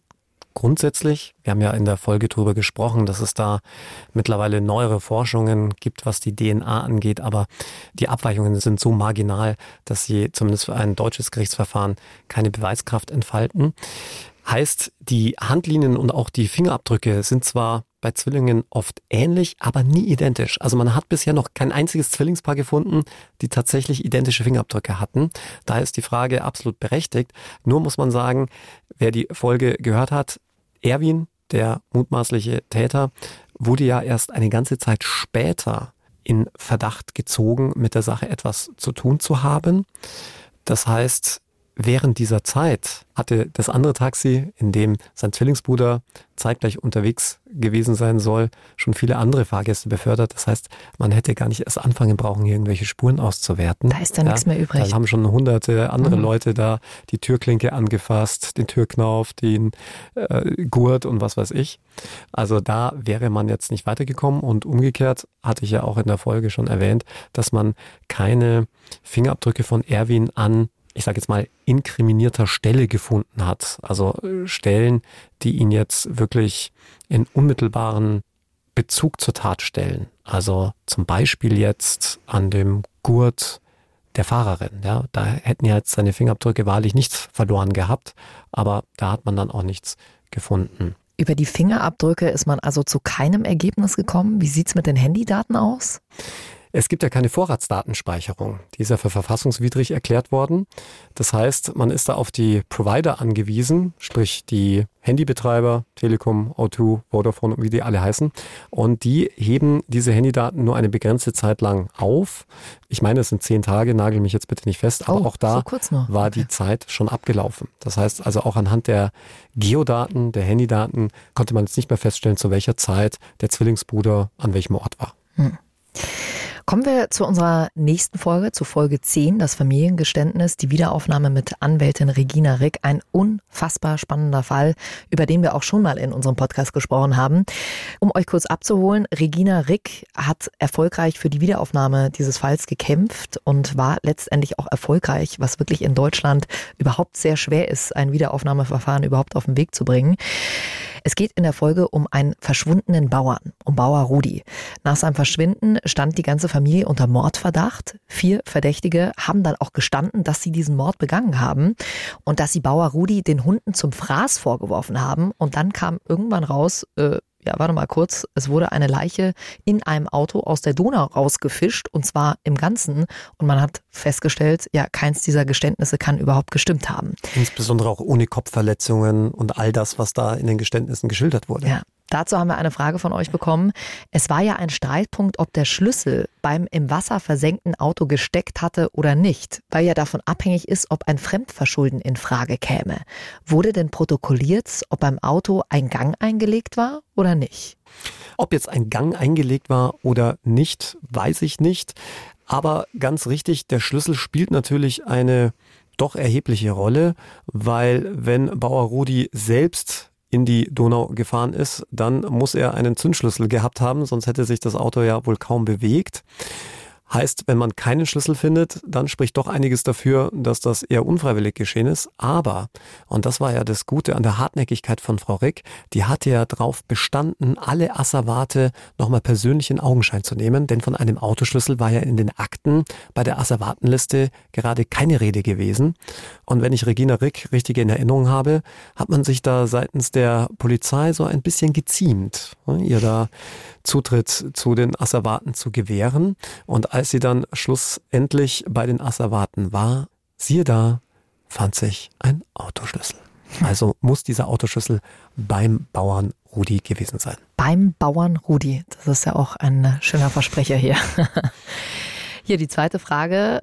S4: Grundsätzlich, wir haben ja in der Folge darüber gesprochen, dass es da mittlerweile neuere Forschungen gibt, was die DNA angeht, aber die Abweichungen sind so marginal, dass sie zumindest für ein deutsches Gerichtsverfahren keine Beweiskraft entfalten. Heißt, die Handlinien und auch die Fingerabdrücke sind zwar bei Zwillingen oft ähnlich, aber nie identisch. Also man hat bisher noch kein einziges Zwillingspaar gefunden, die tatsächlich identische Fingerabdrücke hatten. Daher ist die Frage absolut berechtigt. Nur muss man sagen, wer die Folge gehört hat, Erwin, der mutmaßliche Täter, wurde ja erst eine ganze Zeit später in Verdacht gezogen, mit der Sache etwas zu tun zu haben. Das heißt, Während dieser Zeit hatte das andere Taxi, in dem sein Zwillingsbruder zeitgleich unterwegs gewesen sein soll, schon viele andere Fahrgäste befördert. Das heißt, man hätte gar nicht erst anfangen brauchen, irgendwelche Spuren auszuwerten.
S3: Da ist dann ja, nichts mehr übrig.
S4: Da haben schon hunderte andere mhm. Leute da die Türklinke angefasst, den Türknauf, den äh, Gurt und was weiß ich. Also da wäre man jetzt nicht weitergekommen und umgekehrt hatte ich ja auch in der Folge schon erwähnt, dass man keine Fingerabdrücke von Erwin an ich sage jetzt mal, inkriminierter Stelle gefunden hat. Also äh, Stellen, die ihn jetzt wirklich in unmittelbaren Bezug zur Tat stellen. Also zum Beispiel jetzt an dem Gurt der Fahrerin. Ja, da hätten ja jetzt seine Fingerabdrücke wahrlich nichts verloren gehabt, aber da hat man dann auch nichts gefunden.
S3: Über die Fingerabdrücke ist man also zu keinem Ergebnis gekommen. Wie sieht's mit den Handydaten aus?
S4: Es gibt ja keine Vorratsdatenspeicherung. Die ist ja für verfassungswidrig erklärt worden. Das heißt, man ist da auf die Provider angewiesen, sprich die Handybetreiber, Telekom, O2, Vodafone, wie die alle heißen. Und die heben diese Handydaten nur eine begrenzte Zeit lang auf. Ich meine, es sind zehn Tage, nagel mich jetzt bitte nicht fest, aber oh, auch da so war die Zeit schon abgelaufen. Das heißt also auch anhand der Geodaten, der Handydaten konnte man jetzt nicht mehr feststellen, zu welcher Zeit der Zwillingsbruder an welchem Ort war. Hm.
S3: Kommen wir zu unserer nächsten Folge, zu Folge 10, das Familiengeständnis, die Wiederaufnahme mit Anwältin Regina Rick. Ein unfassbar spannender Fall, über den wir auch schon mal in unserem Podcast gesprochen haben. Um euch kurz abzuholen, Regina Rick hat erfolgreich für die Wiederaufnahme dieses Falls gekämpft und war letztendlich auch erfolgreich, was wirklich in Deutschland überhaupt sehr schwer ist, ein Wiederaufnahmeverfahren überhaupt auf den Weg zu bringen. Es geht in der Folge um einen verschwundenen Bauern, um Bauer Rudi. Nach seinem Verschwinden stand die ganze Familie unter Mordverdacht. Vier Verdächtige haben dann auch gestanden, dass sie diesen Mord begangen haben und dass sie Bauer Rudi den Hunden zum Fraß vorgeworfen haben. Und dann kam irgendwann raus, äh, ja, warte mal kurz, es wurde eine Leiche in einem Auto aus der Donau rausgefischt und zwar im Ganzen und man hat festgestellt, ja, keins dieser Geständnisse kann überhaupt gestimmt haben.
S4: Insbesondere auch ohne Kopfverletzungen und all das, was da in den Geständnissen geschildert wurde.
S3: Ja. Dazu haben wir eine Frage von euch bekommen. Es war ja ein Streitpunkt, ob der Schlüssel beim im Wasser versenkten Auto gesteckt hatte oder nicht, weil ja davon abhängig ist, ob ein Fremdverschulden in Frage käme. Wurde denn protokolliert, ob beim Auto ein Gang eingelegt war oder nicht?
S4: Ob jetzt ein Gang eingelegt war oder nicht, weiß ich nicht. Aber ganz richtig, der Schlüssel spielt natürlich eine doch erhebliche Rolle, weil wenn Bauer Rudi selbst in die Donau gefahren ist, dann muss er einen Zündschlüssel gehabt haben, sonst hätte sich das Auto ja wohl kaum bewegt. Heißt, wenn man keinen Schlüssel findet, dann spricht doch einiges dafür, dass das eher unfreiwillig geschehen ist. Aber, und das war ja das Gute an der Hartnäckigkeit von Frau Rick, die hatte ja darauf bestanden, alle Asservate nochmal persönlich in Augenschein zu nehmen, denn von einem Autoschlüssel war ja in den Akten bei der Asservatenliste gerade keine Rede gewesen. Und wenn ich Regina Rick richtig in Erinnerung habe, hat man sich da seitens der Polizei so ein bisschen geziemt, ne, ihr da Zutritt zu den Asservaten zu gewähren. Und als sie dann schlussendlich bei den Asservaten war, siehe da, fand sich ein Autoschlüssel. Also muss dieser Autoschlüssel beim Bauern Rudi gewesen sein.
S3: Beim Bauern Rudi. Das ist ja auch ein schöner Versprecher hier. Hier die zweite Frage.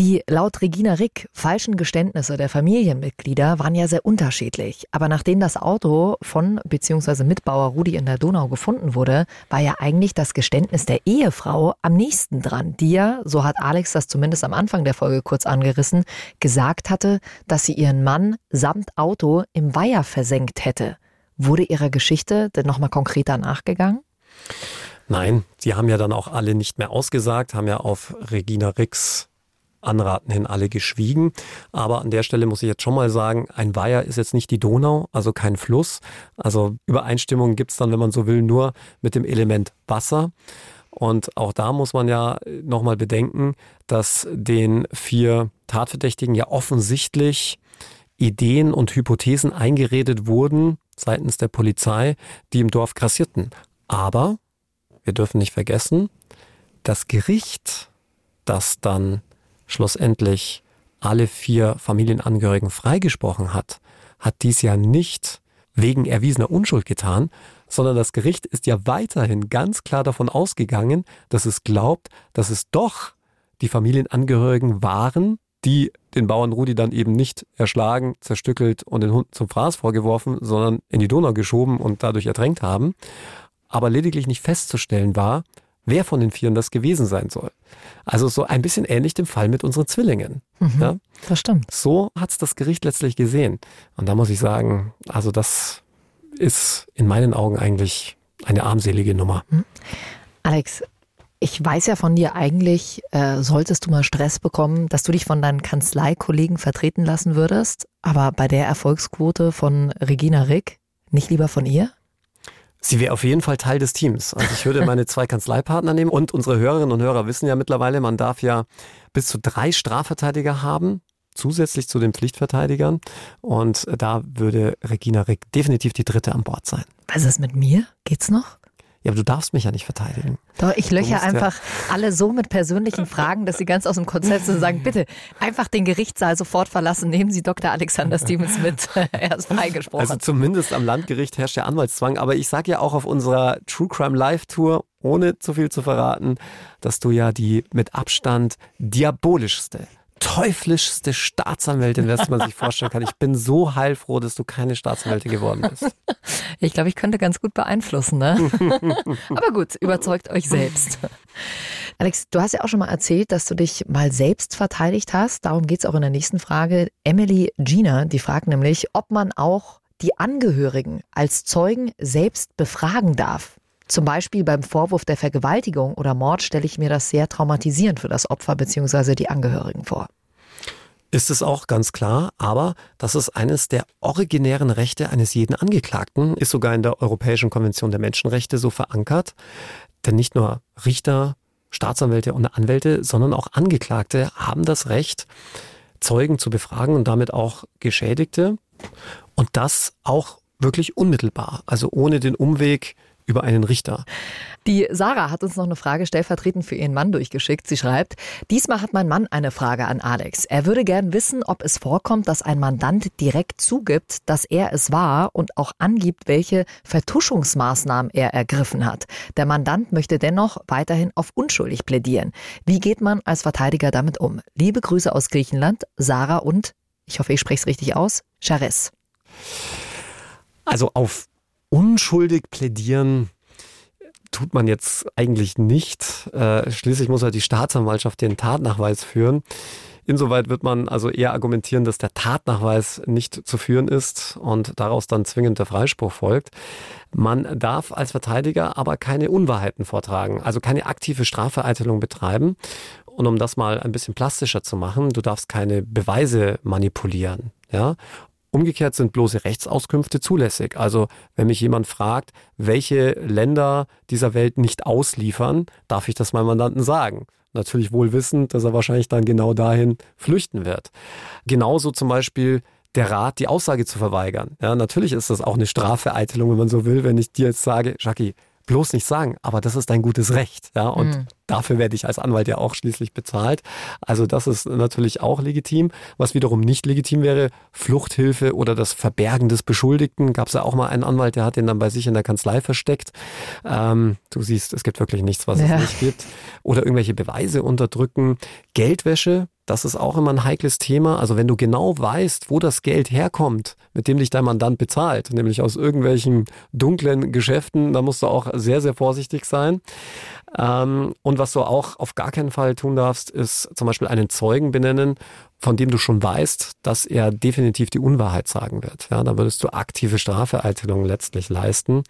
S3: Die laut Regina Rick falschen Geständnisse der Familienmitglieder waren ja sehr unterschiedlich. Aber nachdem das Auto von bzw. Mitbauer Rudi in der Donau gefunden wurde, war ja eigentlich das Geständnis der Ehefrau am nächsten dran, die ja, so hat Alex das zumindest am Anfang der Folge kurz angerissen, gesagt hatte, dass sie ihren Mann samt Auto im Weiher versenkt hätte. Wurde ihrer Geschichte denn nochmal konkreter nachgegangen?
S4: Nein, sie haben ja dann auch alle nicht mehr ausgesagt, haben ja auf Regina Ricks Anraten hin alle geschwiegen. Aber an der Stelle muss ich jetzt schon mal sagen, ein Weiher ist jetzt nicht die Donau, also kein Fluss. Also Übereinstimmung gibt's dann, wenn man so will, nur mit dem Element Wasser. Und auch da muss man ja nochmal bedenken, dass den vier Tatverdächtigen ja offensichtlich Ideen und Hypothesen eingeredet wurden seitens der Polizei, die im Dorf grassierten. Aber wir dürfen nicht vergessen, das Gericht, das dann schlussendlich alle vier Familienangehörigen freigesprochen hat, hat dies ja nicht wegen erwiesener Unschuld getan, sondern das Gericht ist ja weiterhin ganz klar davon ausgegangen, dass es glaubt, dass es doch die Familienangehörigen waren, die den Bauern Rudi dann eben nicht erschlagen, zerstückelt und den Hund zum Fraß vorgeworfen, sondern in die Donau geschoben und dadurch ertränkt haben, aber lediglich nicht festzustellen war, wer von den Vieren das gewesen sein soll. Also so ein bisschen ähnlich dem Fall mit unseren Zwillingen.
S3: Mhm, ja? Das stimmt.
S4: So hat es das Gericht letztlich gesehen. Und da muss ich sagen, also das ist in meinen Augen eigentlich eine armselige Nummer. Mhm.
S3: Alex, ich weiß ja von dir eigentlich, äh, solltest du mal Stress bekommen, dass du dich von deinen Kanzleikollegen vertreten lassen würdest, aber bei der Erfolgsquote von Regina Rick nicht lieber von ihr?
S4: Sie wäre auf jeden Fall Teil des Teams. Also ich würde meine zwei Kanzleipartner nehmen und unsere Hörerinnen und Hörer wissen ja mittlerweile, man darf ja bis zu drei Strafverteidiger haben, zusätzlich zu den Pflichtverteidigern. Und da würde Regina Rick definitiv die dritte an Bord sein.
S3: Was ist mit mir? Geht's noch?
S4: Ja, aber du darfst mich ja nicht verteidigen.
S3: Doch, ich löcher einfach ja alle so mit persönlichen Fragen, dass sie ganz aus dem Konzept sind und sagen, bitte einfach den Gerichtssaal sofort verlassen. Nehmen Sie Dr. Alexander Stevens mit. er ist freigesprochen.
S4: Also zumindest am Landgericht herrscht der Anwaltszwang. Aber ich sage ja auch auf unserer True Crime Live Tour, ohne zu viel zu verraten, dass du ja die mit Abstand diabolischste teuflischste Staatsanwältin, was man sich vorstellen kann. Ich bin so heilfroh, dass du keine Staatsanwältin geworden bist.
S3: Ich glaube, ich könnte ganz gut beeinflussen, ne? Aber gut, überzeugt euch selbst. Alex, du hast ja auch schon mal erzählt, dass du dich mal selbst verteidigt hast. Darum geht es auch in der nächsten Frage. Emily Gina, die fragt nämlich, ob man auch die Angehörigen als Zeugen selbst befragen darf. Zum Beispiel beim Vorwurf der Vergewaltigung oder Mord stelle ich mir das sehr traumatisierend für das Opfer bzw. die Angehörigen vor.
S4: Ist es auch ganz klar, aber das ist eines der originären Rechte eines jeden Angeklagten, ist sogar in der Europäischen Konvention der Menschenrechte so verankert. Denn nicht nur Richter, Staatsanwälte und Anwälte, sondern auch Angeklagte haben das Recht, Zeugen zu befragen und damit auch Geschädigte. Und das auch wirklich unmittelbar, also ohne den Umweg über einen Richter.
S3: Die Sarah hat uns noch eine Frage stellvertretend für ihren Mann durchgeschickt. Sie schreibt, diesmal hat mein Mann eine Frage an Alex. Er würde gern wissen, ob es vorkommt, dass ein Mandant direkt zugibt, dass er es war und auch angibt, welche Vertuschungsmaßnahmen er ergriffen hat. Der Mandant möchte dennoch weiterhin auf unschuldig plädieren. Wie geht man als Verteidiger damit um? Liebe Grüße aus Griechenland, Sarah und, ich hoffe, ich spreche es richtig aus, Chares.
S4: Also auf unschuldig plädieren tut man jetzt eigentlich nicht. Äh, schließlich muss halt die Staatsanwaltschaft den Tatnachweis führen. insoweit wird man also eher argumentieren, dass der Tatnachweis nicht zu führen ist und daraus dann zwingend der Freispruch folgt. Man darf als Verteidiger aber keine Unwahrheiten vortragen, also keine aktive Strafvereitelung betreiben. Und um das mal ein bisschen plastischer zu machen, du darfst keine Beweise manipulieren. Ja? Umgekehrt sind bloße Rechtsauskünfte zulässig. Also wenn mich jemand fragt, welche Länder dieser Welt nicht ausliefern, darf ich das meinem Mandanten sagen. Natürlich wohl wissend, dass er wahrscheinlich dann genau dahin flüchten wird. Genauso zum Beispiel der Rat, die Aussage zu verweigern. Ja, natürlich ist das auch eine Strafvereitelung, wenn man so will, wenn ich dir jetzt sage, Jackie, bloß nicht sagen, aber das ist dein gutes Recht. Ja, und mhm. dafür werde ich als Anwalt ja auch schließlich bezahlt. Also das ist natürlich auch legitim. Was wiederum nicht legitim wäre, Fluchthilfe oder das Verbergen des Beschuldigten. Gab es ja auch mal einen Anwalt, der hat den dann bei sich in der Kanzlei versteckt. Ähm, du siehst, es gibt wirklich nichts, was ja. es nicht gibt. Oder irgendwelche Beweise unterdrücken. Geldwäsche, das ist auch immer ein heikles Thema. Also wenn du genau weißt, wo das Geld herkommt, mit dem dich dein Mandant bezahlt, nämlich aus irgendwelchen dunklen Geschäften, da musst du auch sehr, sehr vorsichtig sein. Ähm, und was du auch auf gar keinen Fall tun darfst, ist zum Beispiel einen Zeugen benennen, von dem du schon weißt, dass er definitiv die Unwahrheit sagen wird. Ja, da würdest du aktive Strafereitelung letztlich leisten.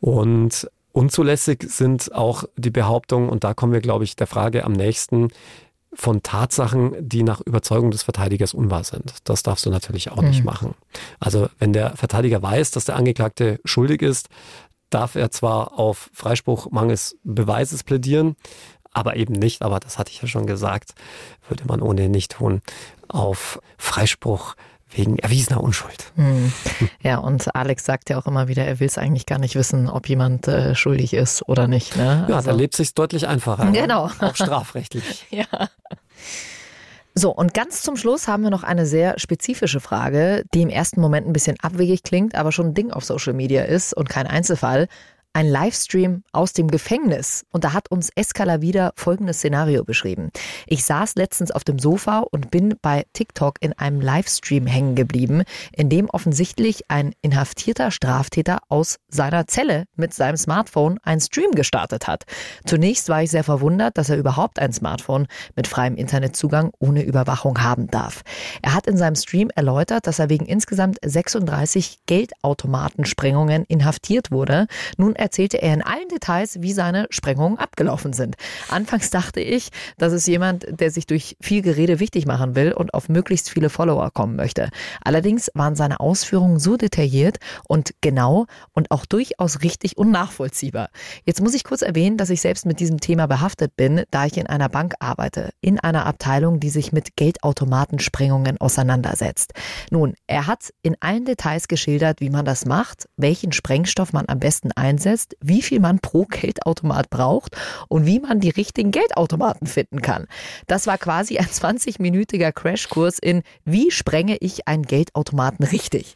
S4: Und unzulässig sind auch die Behauptungen, und da kommen wir, glaube ich, der Frage am nächsten, von Tatsachen, die nach Überzeugung des Verteidigers unwahr sind. Das darfst du natürlich auch mhm. nicht machen. Also wenn der Verteidiger weiß, dass der Angeklagte schuldig ist, darf er zwar auf Freispruch mangels Beweises plädieren, aber eben nicht, aber das hatte ich ja schon gesagt, würde man ohnehin nicht tun, auf Freispruch wegen erwiesener Unschuld.
S3: Hm. Ja, und Alex sagt ja auch immer wieder, er will es eigentlich gar nicht wissen, ob jemand äh, schuldig ist oder nicht. Ne?
S4: Ja, also, da lebt sich deutlich einfacher.
S3: Ne? Genau.
S4: Auch strafrechtlich.
S3: ja. So, und ganz zum Schluss haben wir noch eine sehr spezifische Frage, die im ersten Moment ein bisschen abwegig klingt, aber schon ein Ding auf Social Media ist und kein Einzelfall ein Livestream aus dem Gefängnis. Und da hat uns Eskala wieder folgendes Szenario beschrieben. Ich saß letztens auf dem Sofa und bin bei TikTok in einem Livestream hängen geblieben, in dem offensichtlich ein inhaftierter Straftäter aus seiner Zelle mit seinem Smartphone einen Stream gestartet hat. Zunächst war ich sehr verwundert, dass er überhaupt ein Smartphone mit freiem Internetzugang ohne Überwachung haben darf. Er hat in seinem Stream erläutert, dass er wegen insgesamt 36 Geldautomatensprengungen inhaftiert wurde. Nun erzählte er in allen Details, wie seine Sprengungen abgelaufen sind. Anfangs dachte ich, dass es jemand, der sich durch viel Gerede wichtig machen will und auf möglichst viele Follower kommen möchte. Allerdings waren seine Ausführungen so detailliert und genau und auch durchaus richtig und nachvollziehbar. Jetzt muss ich kurz erwähnen, dass ich selbst mit diesem Thema behaftet bin, da ich in einer Bank arbeite, in einer Abteilung, die sich mit Geldautomatensprengungen auseinandersetzt. Nun, er hat in allen Details geschildert, wie man das macht, welchen Sprengstoff man am besten einsetzt, fest, wie viel man pro Geldautomat braucht und wie man die richtigen Geldautomaten finden kann. Das war quasi ein 20-minütiger Crashkurs in Wie sprenge ich einen Geldautomaten richtig?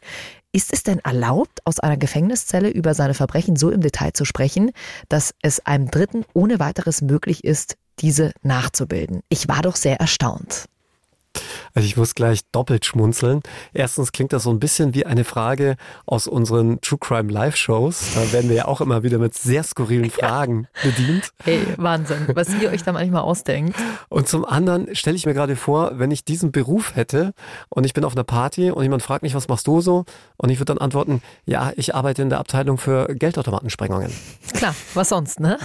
S3: Ist es denn erlaubt, aus einer Gefängniszelle über seine Verbrechen so im Detail zu sprechen, dass es einem Dritten ohne weiteres möglich ist, diese nachzubilden? Ich war doch sehr erstaunt.
S4: Also ich muss gleich doppelt schmunzeln. Erstens klingt das so ein bisschen wie eine Frage aus unseren True Crime Live Shows. Da werden wir ja auch immer wieder mit sehr skurrilen Fragen ja. bedient.
S3: Hey, Wahnsinn, was ihr euch da manchmal ausdenkt.
S4: Und zum anderen stelle ich mir gerade vor, wenn ich diesen Beruf hätte und ich bin auf einer Party und jemand fragt mich, was machst du so? Und ich würde dann antworten, ja, ich arbeite in der Abteilung für Geldautomatensprengungen.
S3: Klar, was sonst, ne?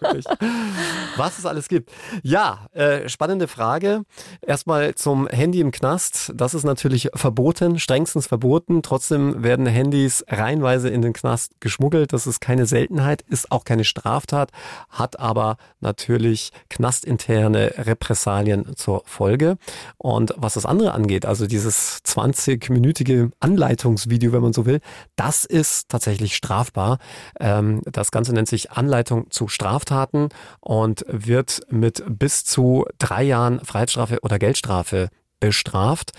S4: Also was es alles gibt. Ja, äh, spannende Frage. Erstmal zum Handy im Knast. Das ist natürlich verboten, strengstens verboten. Trotzdem werden Handys reihenweise in den Knast geschmuggelt. Das ist keine Seltenheit, ist auch keine Straftat, hat aber natürlich knastinterne Repressalien zur Folge. Und was das andere angeht, also dieses 20-minütige Anleitungsvideo, wenn man so will, das ist tatsächlich strafbar. Ähm, das Ganze nennt sich Anleitung zu Straftaten und wird mit bis zu drei Jahren Freiheitsstrafe oder Geldstrafe bestraft.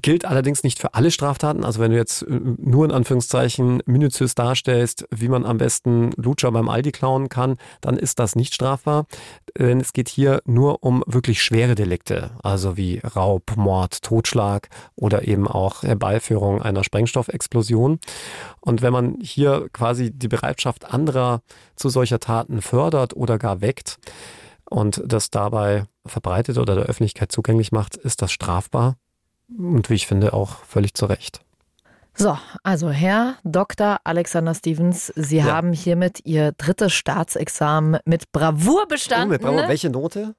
S4: Gilt allerdings nicht für alle Straftaten. Also wenn du jetzt äh, nur in Anführungszeichen minutiös darstellst, wie man am besten Lutscher beim Aldi klauen kann, dann ist das nicht strafbar. Denn es geht hier nur um wirklich schwere Delikte, also wie Raub, Mord, Totschlag oder eben auch Herbeiführung einer Sprengstoffexplosion. Und wenn man hier quasi die Bereitschaft anderer zu solcher Taten fördert oder gar weckt, und das dabei verbreitet oder der Öffentlichkeit zugänglich macht, ist das strafbar und wie ich finde auch völlig zu Recht.
S3: So, also Herr Dr. Alexander Stevens, Sie ja. haben hiermit Ihr drittes Staatsexamen mit Bravour bestanden. Oh, mit Bravour.
S4: Welche Note?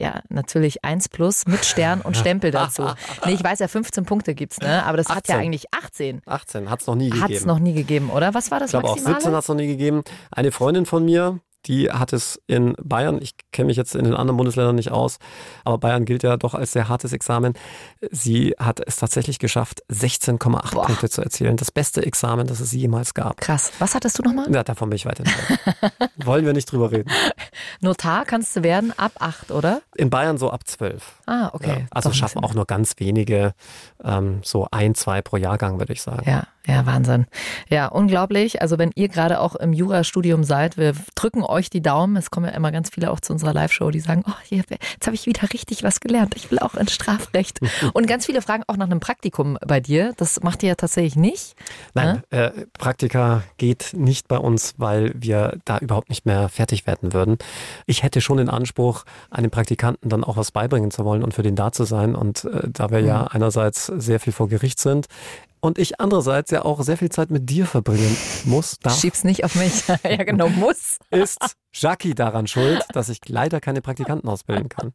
S3: Ja, natürlich 1 plus mit Stern und Stempel dazu. nee, ich weiß ja, 15 Punkte gibt's, ne? Aber das 18. hat ja eigentlich 18.
S4: 18 hat es noch nie gegeben.
S3: Hat es noch nie gegeben, oder? Was war das
S4: Ich glaube auch 17 hat es noch nie gegeben. Eine Freundin von mir, die hat es in Bayern, ich kenne mich jetzt in den anderen Bundesländern nicht aus, aber Bayern gilt ja doch als sehr hartes Examen. Sie hat es tatsächlich geschafft, 16,8 Punkte zu erzielen. Das beste Examen, das es jemals gab.
S3: Krass. Was hattest du nochmal?
S4: Ja, davon bin ich weiter Wollen wir nicht drüber reden.
S3: Notar kannst du werden ab 8, oder?
S4: In Bayern so ab 12.
S3: Ah, okay. Ja,
S4: also schaffen auch nur ganz wenige, ähm, so ein, zwei pro Jahrgang, würde ich sagen.
S3: Ja, ja, Wahnsinn. Ja, unglaublich. Also wenn ihr gerade auch im Jurastudium seid, wir drücken euch die Daumen. Es kommen ja immer ganz viele auch zu unserer Live-Show, die sagen, oh, jetzt habe ich wieder richtig was gelernt. Ich will auch ins Strafrecht. Und ganz viele fragen auch nach einem Praktikum bei dir. Das macht ihr ja tatsächlich nicht.
S4: Nein, ne? äh, Praktika geht nicht bei uns, weil wir da überhaupt nicht mehr fertig werden würden. Ich hätte schon den Anspruch, einem Praktikanten dann auch was beibringen zu wollen und für den da zu sein. Und äh, da wir mhm. ja einerseits sehr viel vor Gericht sind, und ich andererseits ja auch sehr viel Zeit mit dir verbringen muss.
S3: Darf, Schieb's nicht auf mich. ja, genau, muss.
S4: Ist Jackie daran schuld, dass ich leider keine Praktikanten ausbilden kann?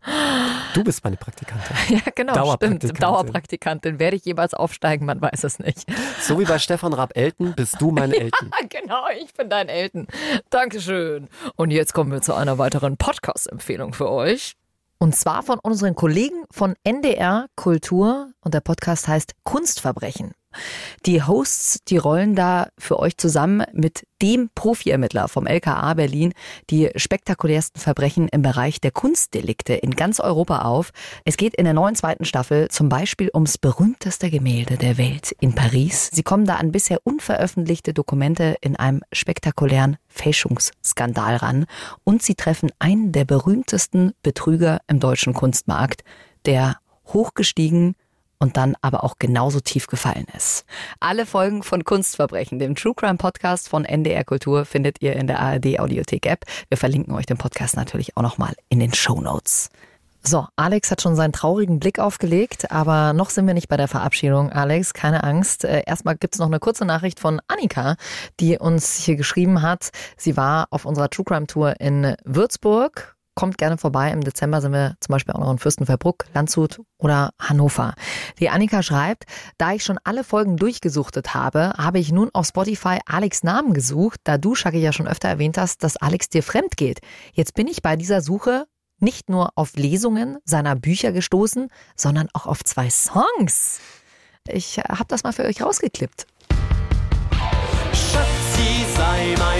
S4: Du bist meine Praktikantin.
S3: Ja, genau, Dauerpraktikantin. stimmt. Dauerpraktikantin. Werde ich jeweils aufsteigen? Man weiß es nicht.
S4: So wie bei Stefan Raab-Elton bist du mein Elton.
S3: Ja, genau, ich bin dein Elton. Dankeschön. Und jetzt kommen wir zu einer weiteren Podcast-Empfehlung für euch. Und zwar von unseren Kollegen von NDR Kultur und der Podcast heißt Kunstverbrechen. Die Hosts, die rollen da für euch zusammen mit dem Profi-Ermittler vom LKA Berlin die spektakulärsten Verbrechen im Bereich der Kunstdelikte in ganz Europa auf. Es geht in der neuen zweiten Staffel zum Beispiel ums berühmteste Gemälde der Welt in Paris. Sie kommen da an bisher unveröffentlichte Dokumente in einem spektakulären Fälschungsskandal ran und sie treffen einen der berühmtesten Betrüger im deutschen Kunstmarkt, der hochgestiegen und dann aber auch genauso tief gefallen ist. Alle Folgen von Kunstverbrechen, dem True Crime Podcast von NDR Kultur, findet ihr in der ARD Audiothek App. Wir verlinken euch den Podcast natürlich auch nochmal in den Show Notes. So, Alex hat schon seinen traurigen Blick aufgelegt, aber noch sind wir nicht bei der Verabschiedung. Alex, keine Angst. Äh, erstmal gibt's noch eine kurze Nachricht von Annika, die uns hier geschrieben hat. Sie war auf unserer True Crime Tour in Würzburg kommt gerne vorbei. Im Dezember sind wir zum Beispiel auch noch in Fürstenfeldbruck, Landshut oder Hannover. Die Annika schreibt, da ich schon alle Folgen durchgesuchtet habe, habe ich nun auf Spotify Alex Namen gesucht, da du, Shaggy, ja schon öfter erwähnt hast, dass Alex dir fremd geht. Jetzt bin ich bei dieser Suche nicht nur auf Lesungen seiner Bücher gestoßen, sondern auch auf zwei Songs. Ich habe das mal für euch rausgeklippt.
S5: Schatzi, sei mein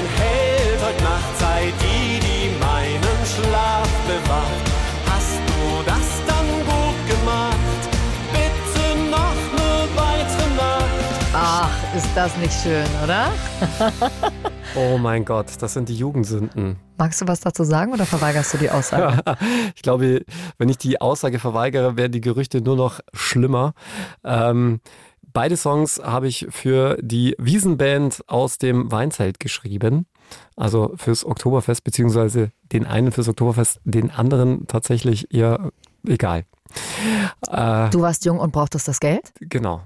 S5: das
S3: nicht schön, oder?
S4: oh mein Gott, das sind die Jugendsünden.
S3: Magst du was dazu sagen oder verweigerst du die Aussage?
S4: ich glaube, wenn ich die Aussage verweigere, werden die Gerüchte nur noch schlimmer. Ähm, beide Songs habe ich für die Wiesenband aus dem Weinzelt geschrieben. Also fürs Oktoberfest, beziehungsweise den einen fürs Oktoberfest, den anderen tatsächlich eher egal.
S3: Äh, du warst jung und brauchtest das Geld?
S4: Genau.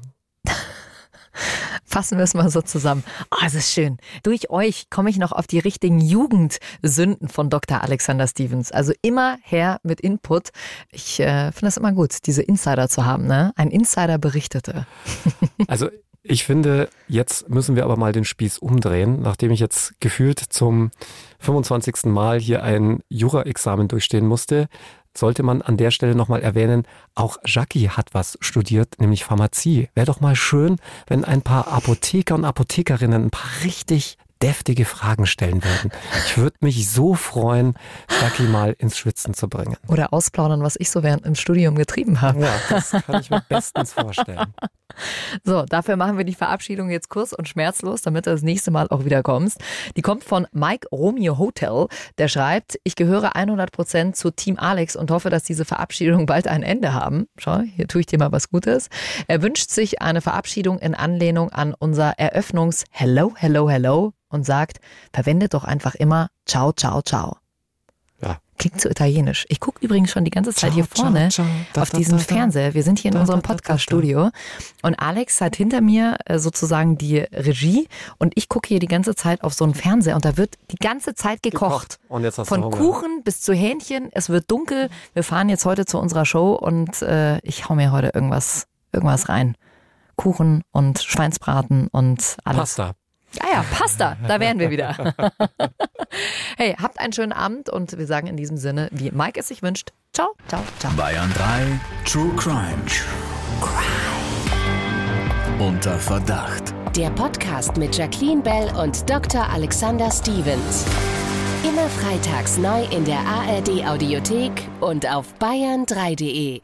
S3: Fassen wir es mal so zusammen. Oh, es ist schön. Durch euch komme ich noch auf die richtigen Jugendsünden von Dr. Alexander Stevens. Also immer her mit Input. Ich äh, finde es immer gut, diese Insider zu haben. Ne? Ein Insider berichtete.
S4: Also ich finde, jetzt müssen wir aber mal den Spieß umdrehen, nachdem ich jetzt gefühlt zum 25. Mal hier ein Jura-Examen durchstehen musste, sollte man an der Stelle nochmal erwähnen, auch Jackie hat was studiert, nämlich Pharmazie. Wäre doch mal schön, wenn ein paar Apotheker und Apothekerinnen ein paar richtig deftige Fragen stellen würden. Ich würde mich so freuen, Jackie mal ins Schwitzen zu bringen.
S3: Oder ausplaudern, was ich so während im Studium getrieben habe.
S4: Ja, das kann ich mir bestens vorstellen.
S3: So, dafür machen wir die Verabschiedung jetzt kurz und schmerzlos, damit du das nächste Mal auch wieder kommst. Die kommt von Mike Romeo Hotel. Der schreibt, ich gehöre 100 Prozent zu Team Alex und hoffe, dass diese Verabschiedung bald ein Ende haben. Schau, hier tue ich dir mal was Gutes. Er wünscht sich eine Verabschiedung in Anlehnung an unser Eröffnungs Hello, Hello, Hello und sagt, verwendet doch einfach immer Ciao, Ciao, Ciao. Klingt so italienisch. Ich gucke übrigens schon die ganze Zeit hier vorne auf diesen. Fernseher. Wir sind hier in unserem. Podcast-Studio und Alex hat hinter mir äh, sozusagen die Regie und ich gucke hier die ganze Zeit auf so einen Fernseher und da wird die ganze Zeit gekocht. Von. Kuchen bis zu Hähnchen. Es wird dunkel. Wir fahren jetzt heute zu unserer Show und äh, ich hau mir heute irgendwas, irgendwas rein. Kuchen und Schweinsbraten und alles.
S4: Pasta.
S3: Ah ja, Pasta, da wären wir wieder. hey, habt einen schönen Abend und wir sagen in diesem Sinne, wie Mike es sich wünscht. Ciao, ciao, ciao.
S1: Bayern 3 True Crime. Unter Verdacht.
S2: Der Podcast mit Jacqueline Bell und Dr. Alexander Stevens. Immer freitags neu in der ARD Audiothek und auf bayern3.de.